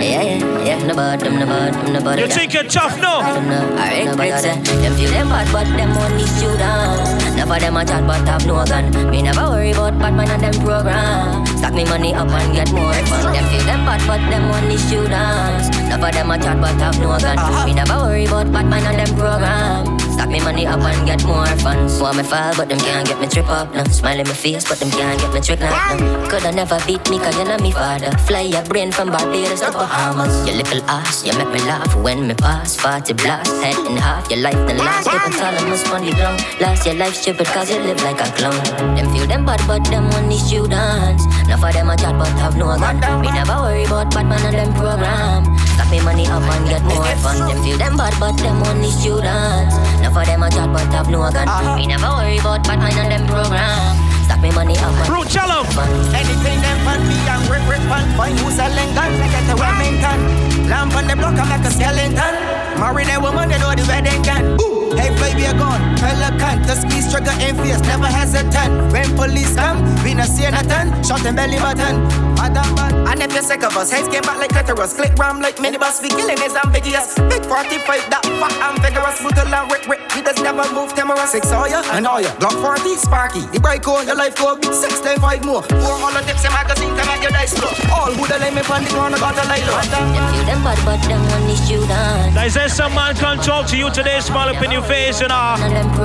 yeah, yeah, yeah, no bad, them no bad, them no bad. You think you're tough, no? Alright, them feel them bad, but them only shoot dance. Never them a chat, but have no gun. Me never worry about Batman and them program. Stack me money up and get more fun. Them feel them bad, but them only shoot dance. Never them a chat, but have no gun. Me never worry about Batman and them program. Stack me money up and get more funds. Want me fall, but them can't get me trip up. now. Smile in my face, but them can't get me trick now. No. Coulda never beat me, cause you're not me father. Fly your brain from Barbados to Bahamas. Your little ass, you make me laugh when me pass. 40 blast, head in half, your life the last. People telling us on the ground. Last your life stupid, cause you live like a clown. Them feel them bad, but them only students. dance. for them a chat, but have no gun. Me never worry about Batman and them program. Stack me money up and get more fun. Them feel them bad, but them only students. dance. Enough of them a chat, but have no gun. Uh-huh. Me never worry about Batman and them program. Stack me money up Brute. Anything them pan me and rip rip pan Find who's a lengan, I get a Remington Lamp on the block, I'm like a skeleton Marry that woman, they know the wedding can. Ooh, hey baby, a gun, pelican The squeeze trigger in face, never hesitant. When police come, we not see nothing. Shot them belly button. Madam bad, and if you're sick of us Heads came back like clitoris Click ram like minibus, we killing is ambiguous. Big 45, that fat and vigorous. Brutal and rip rip, we just never move timorous. Six oh, all ya, and oh, all ya Glock 40, Sparky The bright cone, your life go big Six, ten, five more Four hundred tips in magazine, come at your dice slow All who the lay me on the ground, I got a light low. Them feel them bad, but them only shoot dance. Now, is some man come talk to you today, smile up in your face and uh,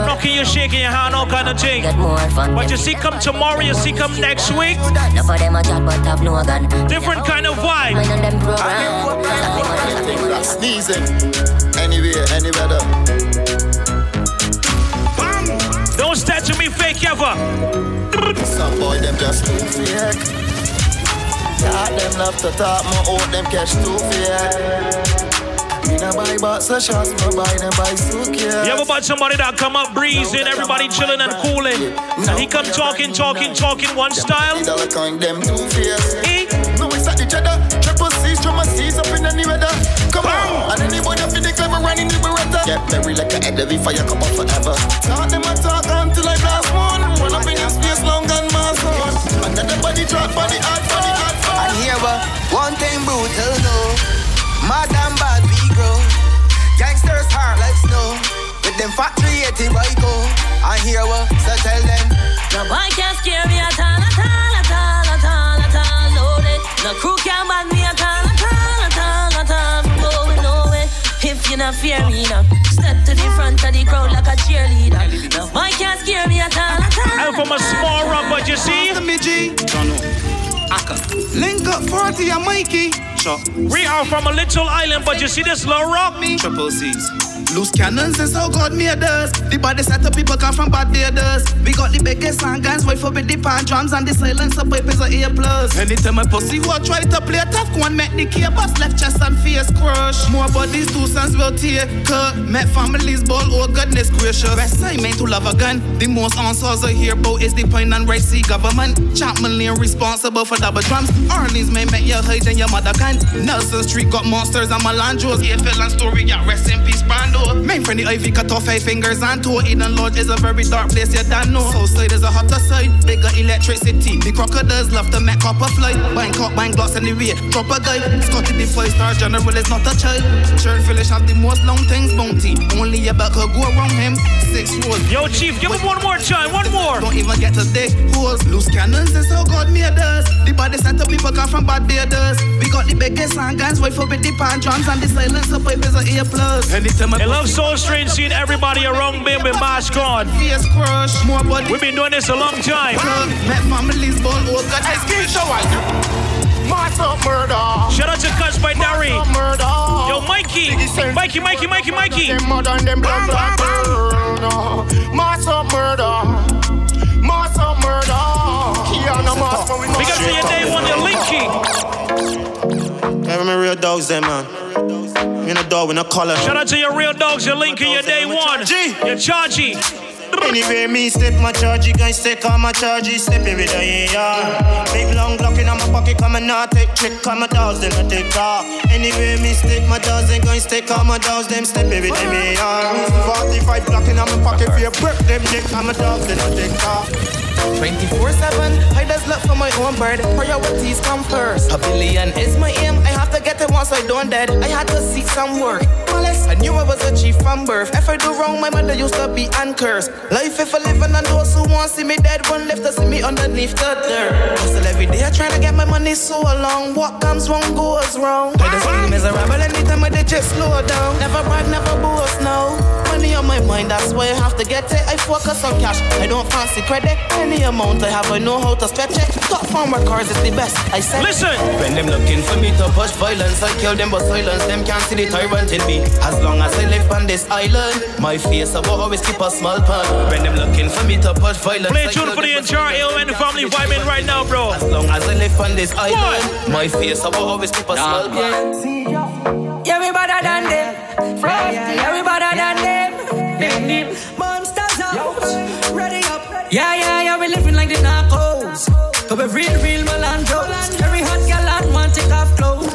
knocking you, shaking your hand, all kind of thing. Get more fun. But you see, come tomorrow, you see, come next week, Enough of them a chat, but have no gun. different kind of vibe. Mine and them program. Stack me money up and get Sneezing. Anywhere, any weather. Don't start to me fake ever. Some boy them just too fake. Talk them love to talk, more out them catch too fake. You ever bought somebody that come up breezing, everybody chilling and cooling, and he come talking, talking, talking one style? Hey. Eh? No, it's at the cheddar. Triple C's, up in any weather. Come on, and anybody up in the clever running the beretta. Get buried like a head every fire cup up forever. Talk them a talk until I blast one. When I'm in your space long and mass on. Another body drop, body hard, body hard. And here, but one thing brutal, no. Mad and bad fat 380 bike, oh. I hear what, so tell them. No boy can't scare me at all, at all, at all, at all, at all, no day. No crew can't ban me at all, at all, at all, at all, from going nowhere. If you not fear me now, step to the front of the crowd like a cheerleader. No boy can't scare me at all, at all. I'm from a small rock, but you see? The Midgie. Aka. Link up 40 and Mikey. Sure. We are from a little island, but you see this low rock? Me. Triple C's. Loose cannons is how God made us. The body set up people come from bad Barbados. We got the biggest and guns, wait for the pan drums and the silence of papers are A plus. Anytime a pussy who try to play a tough, one met the key bust left chest and face crush. More bodies, two sons will tear. Cut, met families ball, oh goodness gracious. Best I meant to love a gun. The most answers I hear about is the point and right see government. Chapman Lane responsible for double drums. Orleans may make your hide and your mother can't. Nelson Street got monsters and Melandros. Yeah, Phil and Story got rest in peace, Brando. Main friend the Ivy cut off five fingers and toe. Eden Lodge is a very dark place, you don't know. Southside is a hotter side, bigger electricity. The crocodiles love to make copper fly. Cop, buying glass anyway. Drop a guy. Scotty the five star general is not a child. Churn Phyllis have the most long things bounty. Only a back could go around him. Six rows. Yo, Chief, give him one more time, one more. Don't even get to dig holes. Loose cannons is how God made us. The body set up people come from bad Barbados. We got the biggest and guns, wait for big the pan drums and the silence of pipes are A plus. Anytime I love so strange seeing everybody around me with mask on. Face crush, more body. We've been doing this a long time. Met families ball, oh God, I skate show Mass up murder. Shout out to Cuts by Dari. Yo, Mikey. Mikey, Mikey, Mikey, Mikey. Them mud and them blood blood burn. Mass up murder. Mass up murder. Yeah, no mass for we We got to your day one, your linky. Give me real dogs there, man. In a dog with no collar. Shout out to your real dogs, your linky, your day one. Your chargy. Anyway, me step my charge, you guys take on my charge, step every day, yeah. Big long Glock in my pocket, come and not take trick, come a dolls, then I take off. Anyway, me stick my dolls, and guys take on my dolls, them step every day, me, yeah. 45 Glock in my pocket, for your break, them dick, come a dolls, then I take off. 24-7, I just look for my own bird. Priorities come first. A billion is my aim. I have to get it once I don't dead. I had to seek some work. Malice, I knew I was a chief from birth. If I do wrong, my mother used to be cursed. Life if I live and those who want see me dead. One left to see me underneath the dirt. Hustle every day, I try to get my money so long What comes wrong goes wrong. I just feel miserable anytime I did just slow down. Never brag, never boast, no Money on my mind, that's why I have to get it I focus on cash, I don't fancy credit any amount I have, I know how to stretch it. Top farm records is the best. I said, Listen. When them looking for me to push violence, I kill them, but silence them can't see the tyrant in me. As long as I live on this island, my face I will always keep a small pan. When them looking for me to push violence, play a tune for the entire AON family vibing right now, bro. As long as I live on this island, what? my face I will always keep a small pan. Yeah, we better than them. Yeah, we better than them. Monsters out, ready up. Yeah, yeah, yeah, We're living like the narcos. Cause we real, real Melandros. Every hot gal and want take off clothes.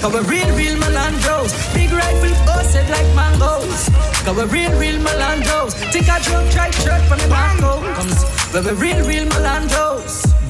Cause we real, real Melandros. Big rifle busted like mangoes. Cause we real, real Melandros. Think I drunk, try shirt from the narcos. But we real, real Melandros.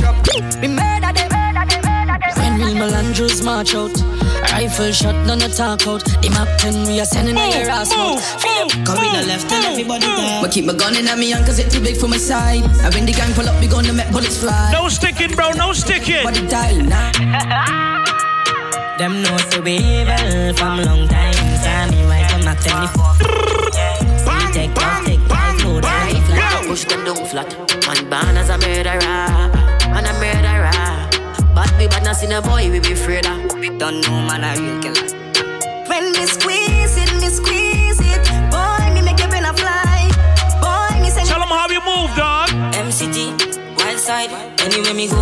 down. We murder them, When real Melandros march out, rifle shot, none of talk out. The Mac 10, we are sending a your ass out. Cause we the left and everybody down. We keep my gun in at me hand cause it too big for my side. And when the gang pull up, we gonna make bullets fly. No sticking, bro, no sticking. Body die now. Them know to be evil from long time. Sammy wise, them not 24. So we take off, take five, load, flat. Push them down flat. Man born as a murderer, and a murderer. But we bad not seen a boy, we be afraid of. We don't know man a real killer. When me squeeze it, me squeeze it. Boy, me make you been a fly. Boy, me send Tell them how you move, dog. MCT, wild side. Anyway me go,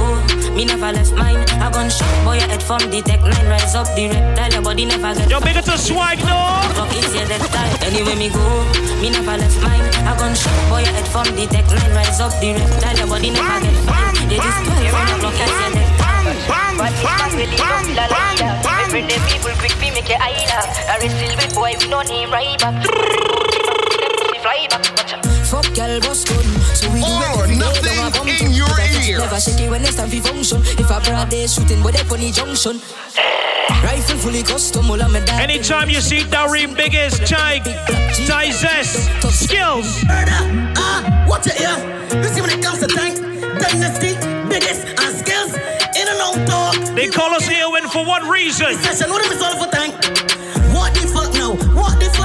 me never left mine. I gun shot boy your head from the tech line. Rise up the reptile, your body never get. Yo, big it to swag no. Fuck it's your death time. Anyway me go, me never left mine. I gun shot boy your head from the tech line. Rise up the reptile, your body never get fine. They just play from the block, it's your death time. Bang, bang, bang, bang, bang, bang. Every day people quick me make it island. I still with boy we don't need right back. Fly back. Fuck y'all boss gun So we do All or it every day nothing Don't have in your ears. Never shake it when it's time for function If a broad day shooting But they funny junction Rifle fully custom All of me dad Anytime you see Dareen Biggest, Chai, Chai Zest, Skills. Ah, watch it here. You see when it comes to tank, dynasty, biggest they call us here when for what reason? What the fuck now? What the fuck?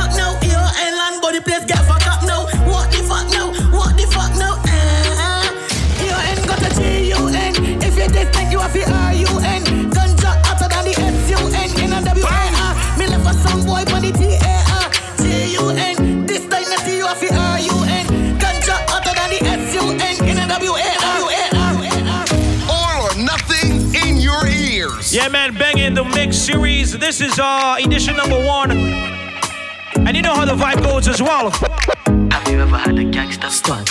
Man, banging the mix series. This is uh edition number one. And you know how the vibe goes as well. Have you ever had a gangster fuck?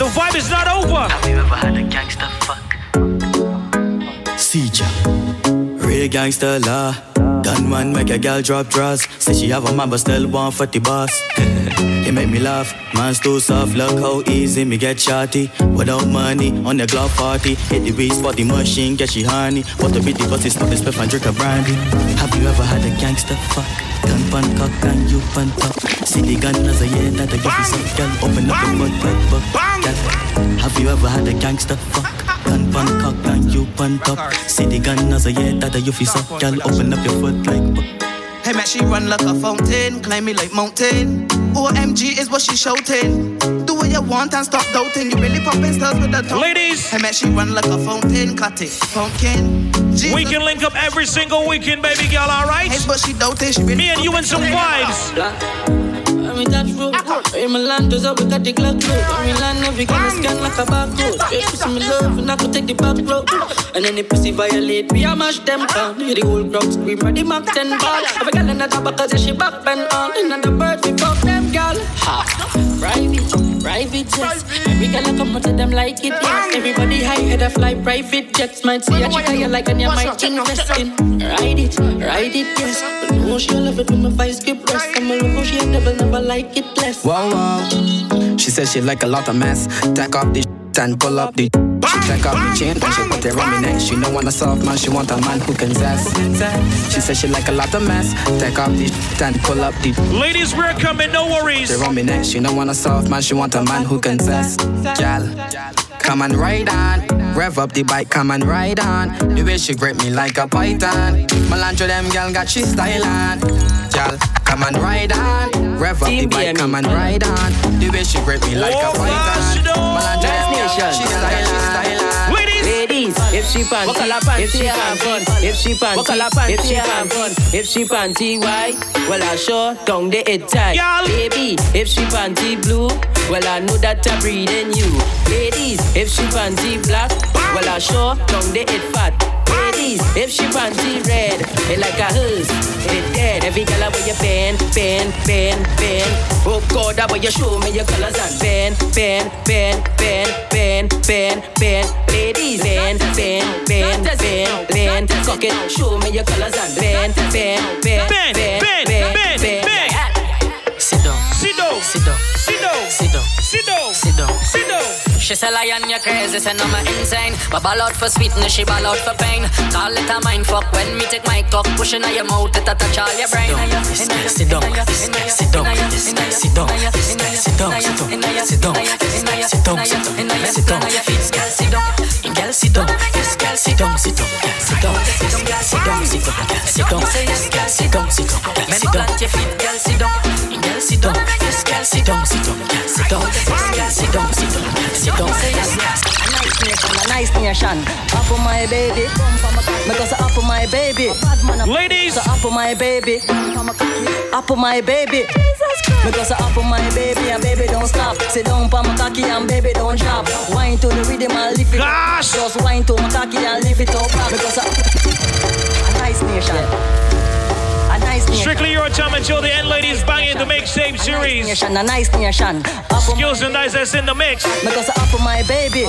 The vibe is not over. Have you ever had a gangster fuck? Seja, real gangster law. Gunman make a girl drop draws. Say she have a man but still want for the boss. he make me laugh. Man's too soft. Look how easy me get shotty. Without money on the glove party. Hit the beast for the machine, get she honey. What the bitty pussy stop is and drink a brandy. Have you ever had a gangster fuck? Gun pan cock and you pan top. See the gun as a yeah that I give you some girl. Open up butt. Girl, Have you ever had a gangster fuck? Gun pan cock and you pan top. See the gun as a yeah that I give you some girl. Open up your foot like. Hey man, she run like a fountain, climb me like mountain. OMG is what she shouting. Do what you want and stop doubting. You really popping stars with the tongue. Ladies. Hey man, she run like a fountain, cut it, pumpkin. Jesus. We can link up every single weekend, baby girl, alright? Hey, but she doubting. She really Me and you and some vibes. In that road. In my land, does up, we got the Glock road. I'm in land, every girl is scan like a barcode. Straight pussy me love, and I could take the back road. And then the pussy violate me, I mash them down. Hear the whole crowd scream, ready, Mac 10 ball. Every girl in the top, because yeah, she back bend on. And the birds, we fuck them, girl. Ha. Private, private jets. Every girl I come out to them like it, yes. Everybody high head of fly private jets. Might see a chick you like and you might invest in. Ride it, ride it, yes. But no, she'll love it when my vice get breast. I'm a love how she never, never like it less. Whoa, whoa. She says she like a lot of mess. Take off the and pull up the. She take off the chain and she put it on me neck. She don't want a soft man, she want a man who can zest. She says she like a lot of mess. Take off the and pull up the. Ladies, we're coming, no worries. She on me neck. She don't want a soft man, she want a man who can zest. Gal, come and ride on. Rev up the bike, come and ride on. The way she grip me like a python. Melandra them gal got she style on. Gal, come and ride on. Rev up the bike, come and ride on. The way she grip me like a oh, python. Melandra them gal she style on. Ladies, if she panty, if she fun, if she panty, if she fun, if she panty white, well I sure down the head tight. Baby, if she panty blue, well I know that I'm breeding you. Ladies, if she panty black, well I sure down the head fat. Ladies, if she panty red, it like a hers, it dead. Every color where you bend, bend, bend, bend. Oh God, that way you show me your colors and bend, bend, bend, bend, bend, bend, bend. Ladies, bend, bend, bend, bend, bend. Cock it, show me your colors and bend, bend, bend, bend, bend, bend, bend. Sit down. Sit down. Sit down. Sit down. Sit down. Sit down. Sit down. Sit down. She say lion, you crazy, say no me insane. But ball out for sweetness, she ball out for pain. Call it a mind fuck when me take my cock, pushing on your mouth, it a touch all your brain. This guy sit down, this guy sit down, this guy sit down, this guy sit down, sit down, sit down, this guy sit down, sit down, sit down, this girl sit down, girl sit down, this girl sit down, sit down, girl sit down, this girl sit down, sit down, girl sit down, this girl sit down, sit down, girl sit down, your feet, girl sit down, a nice. Up on my baby, because up on my baby. Ladies, up on my baby, up on my baby. Because up on my baby and baby don't stop. Sit down pa my cocky and baby don't drop. Wine to the rhythm Yes. Just wine to my cocky and lift it up. Because a, a nice nation. Nation. Strictly your time until the end, ladies. Banging the mixtape series. Nation, a nice nation. Skills and nice that's in the mix. Because I up for my baby.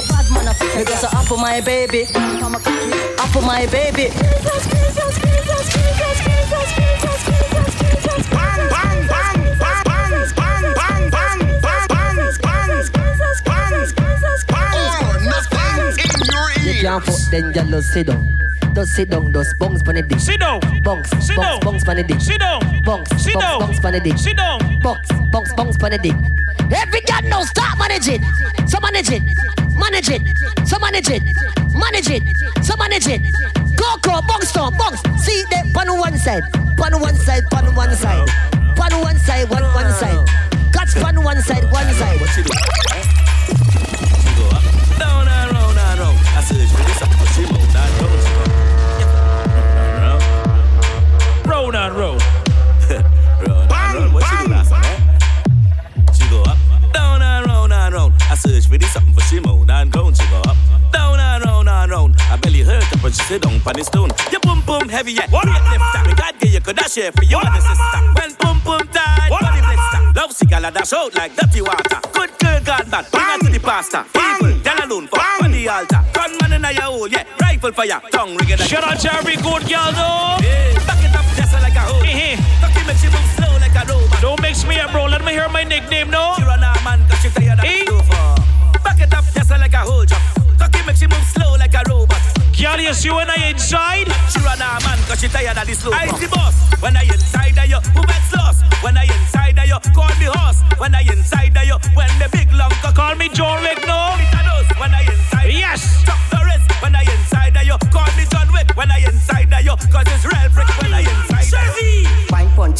Because I up for my baby. Up for my baby. You can't fuck then you just sit down. Just sit down, just bounce pon the dick. Sit down. Bounce, Sit bounce, down. bounce pon the dick. Sit down. Bounce, Sit bounce, down. bounce pon the dick. Sit down. Bounce, bounce, bounce pon the dick. Every girl now start manage it. So manage it. Manage it. So manage it. Manage it. So manage it. Go, go, bounce down, bounce. See them on one side. On one side, on one side. On one side, one, one side. Guts on one side, one side. Down and round and round. I search Round and round. Round and round. What she do last eh? She go up. Down and round and round. I search for this something for she move and ground. She go up. Down and round and round. I belly hurt up when she sit down on the stone. Your boom boom heavy yeah. What left time? Me God give you could dash share for you and the sister. When boom boom tight, body blister. Love sick a dash out like dirty water. Good girl God bad. Bring her to the pastor. Evil, girl alone for on the altar. Gunman in your hole, yeah. Rifle fire, tongue ring it. Shout out every good girl, though. Yeah, mix me up, bro. Let me hear my nickname, no? She run a man cause she tired of sofa. Back it up just like a hoe drop. Cocky make she move slow like a robot. Girl, you see when I inside? She run a man cause she tired of the slow. I the boss. When I inside of you, who bets lost? When I inside of you, call me horse. When I inside of you, when the big long cock. Call me John Wick, no?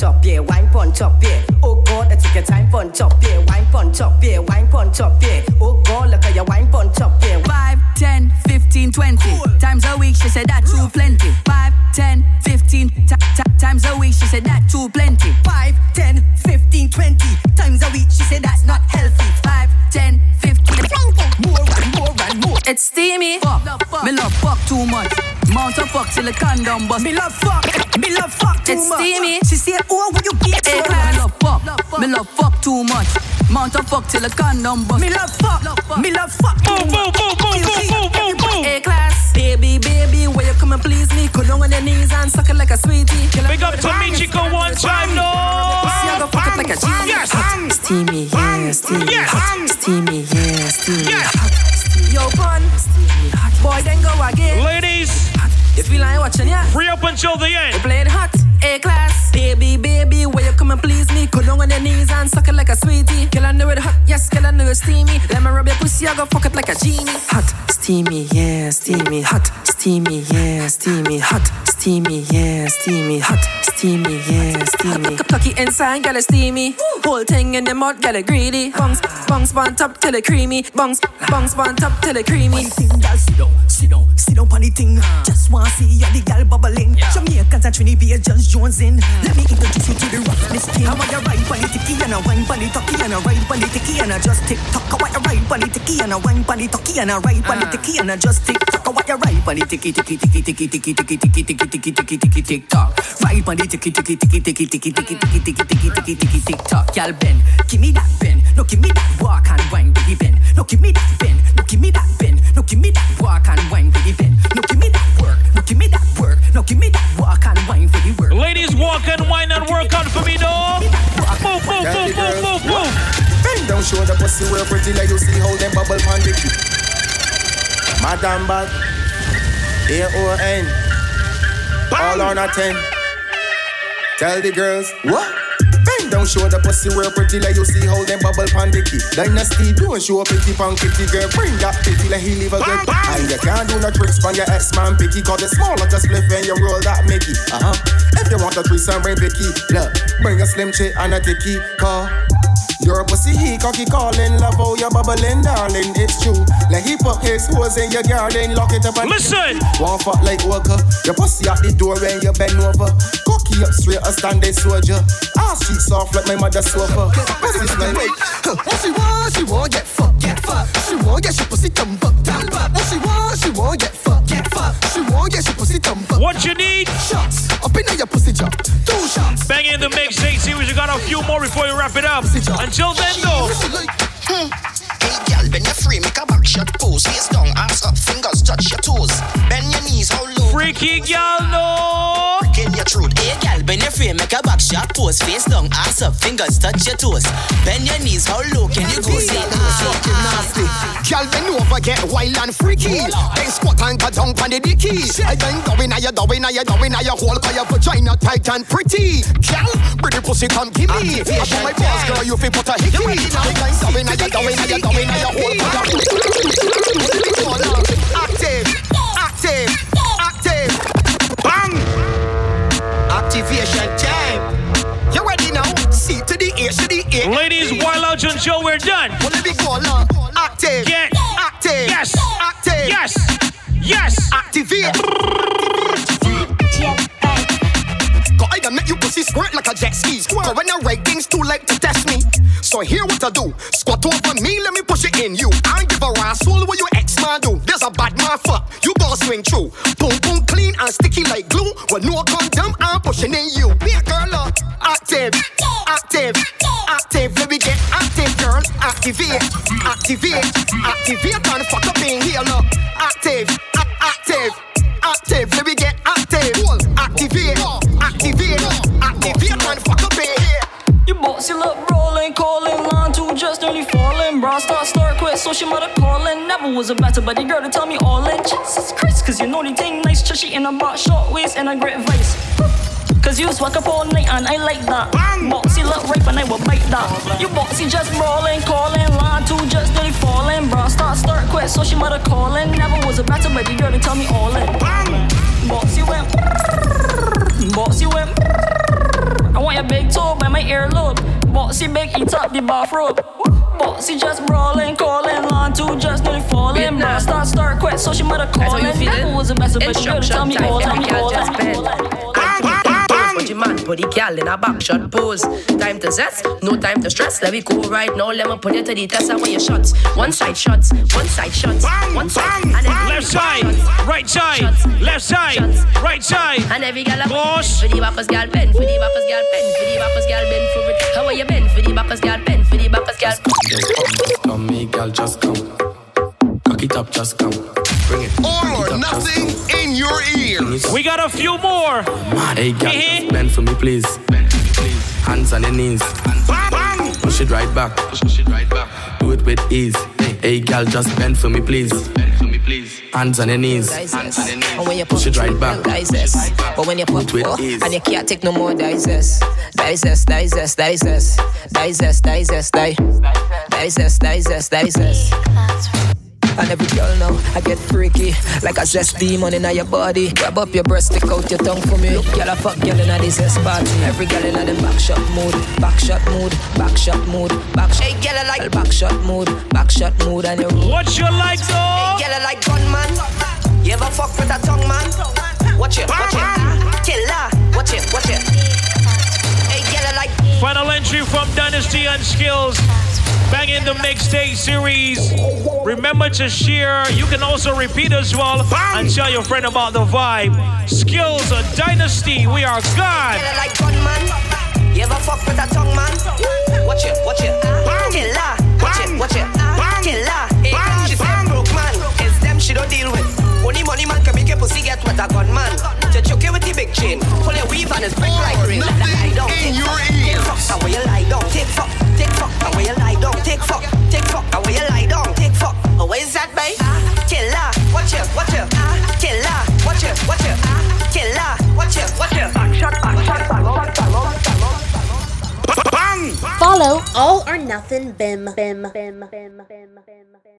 Punch up, yeah, wine punch up, yeah. Oh God, I take your time punch up, yeah. Wine punch up, yeah, wine punch up, yeah. Oh God, look at your wine punch up, yeah. 5, 10, 15, 20 times a week. She said that too plenty. 5, 10, 15 t- t- times a week. She said that too plenty. 5, 10, 15, 20 It's steamy. Fuck. Me love fuck too much. Mount a fuck till the condom bust. Me love fuck. Me love fuck too It's much. steamy. She said, Oh, will you get Hey, so me love fuck. Me love fuck too much. Mount a fuck till the condom bust. Me love fuck. Me love fuck. Boom, boom, boom, boom, boom, boom, boom, boom. A class. Baby, baby, where you come and please me? Go down on your knees and suck it like a sweetie. Big up to Michiko one time, no? Pussy, I go fuck it like a G. Yes. Steamy, yeah, steamy. Yes. Hot, steamy, yeah, steamy. Yes. Hot, steamy. Again. Ladies, You feel like watching, yeah? free up until the end. Playing hot, A class. Baby, baby, where you come and please me? Go down on your knees and suck it like a sweetie. Girl, I know it hot, yes, girl, I know it steamy. Let me rub your pussy, I go fuck it like a genie. Hot, steamy, yeah, steamy. Hot, steamy, yeah, steamy. Hot, steamy, yeah, steamy. Hot, steamy, yeah, steamy. Cocky inside, girl, it steamy. Whole thing in the mouth, girl, it greedy. Bungs, bungs, bun top till it creamy. Bungs, bungs, bun top till it creamy. Thing, girl, sit down, sit down, sit down on the thing. Just wanna see you, the girl bubbling. Jamaicans and Trinidad just Jones in. Let me introduce you to the roughness king. I want you ride the ticky and a wine the tucky and a ride the ticky and a just tick tock. I want you ride the ticky and a wine the tucky and a ride the ticky and a just tick tock. I want you ride the ticky ticky ticky ticky ticky ticky ticky ticky ticky ticky ticky tick tock. Ride the ticky ticky ticky ticky ticky ticky ticky ticky ticky ticky ticky tick tock. Y'all bend, give me that bend, no give me that walk and wine with the bend. No give me that bend, no give me that bend, no give me that walk and wine with the bend. No give me that work, give me that work, no give me that walk and wine for the work. Ladies, walk and wine and work on for me, no? Move, move, move, move, move, move. Bend down, show the pussy real pretty like you see how them bubble pan the key. Madam bad, A-O-N, all on a ten. Tell the girls, what? Down, show the pussy real pretty like you see how them bubble key. Dynasty, don't show pretty pan kitty girl. Bring that pretty like he leave a good. And you can't do no tricks on your ex-man picky. Cause the smaller just split when you roll that Mickey. Uh-huh. If you want a threesome, bring Vicky. Look, bring a slim chick and a ticky. Cause your pussy he cocky calling, love how you bubbling, darling. It's true. Like he put his hose in your garden, lock it up and listen. One fuck like worker. Your pussy at the door when you bend over. Cocky up straight, a standing soldier. Ah, Ass cheek soft like my mother sofa. Pussy like Wait, huh, what she want? She want get fucked, get fucked. She want get she pussy thump up, thump up. What she want? She what you need. Shots up in your pussy job. Two shots. Bang in the mix date series. We got a few more before we wrap it up. Until then, though. Hmm. Hey, girl, bend your free, make a back shot pose. Face down, ass up, fingers touch your toes. Bend your knees, how low? Freaky girl, no. Freaking your truth. Hey, girl, bend your frame, make a back shot pose. Face down, ass up, fingers touch your toes. Bend your knees, how low can you go? Say ah. nasty. Girl, get wild and freaky. Then squat and go down on the dicky. I bend down in your down in your down in your hole, cause your vagina tight and pretty. Girl, pretty pussy, come give me. I put my balls, girl, you feel put a hickey. I bend down in your down in your down in your hole, Active, active, active. Bang! Activation time. You ready now? C to the A to the A. Ladies, Wild Out and Joe, we're done. Well, let me go now. Active. Get. Yes. Yes. Activate. I make you pussy squirt like a jet ski. Go when I write things too late to test me. So here what I do. Squat over me, let me push it in you. I give a rascal what your ex man do. There's a bad man fuck. You gotta swing through. Boom boom clean and sticky like glue. When no condom, I'm pushing in you. Be a girl up. Active. Active. Active. Let me get active, girl. Activate. Activate. Activate and fuck up in here, look. Active. Active. Active. Let me get active. Activate. Activate. Activate and fuck up here. You bossy look rolling, calling, line two just nearly falling. Bra start, start, quit, so she mother calling. Never was a better buddy girl to tell me all in. Jesus Christ, cause you know the thing nice, chushy in a box, short waist and a great vice. Cause you swag up all night and I like that. Boxy look rape and I will bite that. You boxy just brawling, calling, line two just nearly falling. Bra start, start, quit, so she mother calling. Never was a better buddy girl to tell me all in. Boxy went, boxy went. I want your big toe by my earlobe. Boxy big eat up the bathrobe. Boxy just brawling, calling, line two just nearly falling. Bra start, start, quit, so she mother calling. Never was a better buddy girl to tell me all, tell me all, tell me all. Put your man, put the gal in a back shot pose. Time to zest, no time to stress. Let me go right now. Let me put you to the test. I want your shots. One side shots, one side shots, one side. And then Left side, right side, left side, right side. And every gal a for the backers gal bend, for the backers gal bend, for the backers gal bend for it. How are you bend for the backers gal bend, for the backers gal. Come, me, girl, just come. Cock it up, just come. Bring it. All or nothing in your ears. We got a few more. Hey, girl, just bend for me, please. Hands on your knees. Bang, bang. Push it right back. Do it with ease. Hey, girl, just bend for me, please. Hands on your knees. And when you Push it right back. digest. But when you pop Do it oh, and you can't take no more digest. Digest, digest, digest. Digest, digest, digest. Digest, digest, digest. And every girl now, I get freaky Like a zest demon in your body Grab up your breast, stick out your tongue for me Look, girl, I fuck girl in a this zest party Every girl in a them back shot mood Back shot mood, back shot mood Back shot, hey, girl, I like Back shot mood, back shot mood And you What you like, though? Hey, girl, I like gunman. You ever fuck with a tongue man? Watch it, watch it. Killer, watch it, watch it. Hey, girl, I like. Final entry from Dynasty and Skills. Bang in the mixtape series. Remember to share. You can also repeat as well and tell your friend about the vibe. Skills, a Dynasty. We are God. Girl, I like gunman. You ever fuck with a tongue man? Watch it, watch it. Killer, watch it, watch it. Killer, hey, she said broke man. It's them she don't deal with. Only money man can make your pussy get wet a gunman. To choke you with the big chain. Pull your weave and it's break like rain. Lie down, take fuck, take fuck. And where you lie down, take fuck, take fuck. And where you lie down, take fuck, take fuck. And where you lie down, take fuck. Oh, where is that, babe? Killer, watch it, watch it. Killer, watch it, watch it. Killer, watch it, watch it. Back shot, back shot, back shot, back shot. Follow All or Nothing Bim. Bim. Bim. Bim. Bim. Bim. Bim.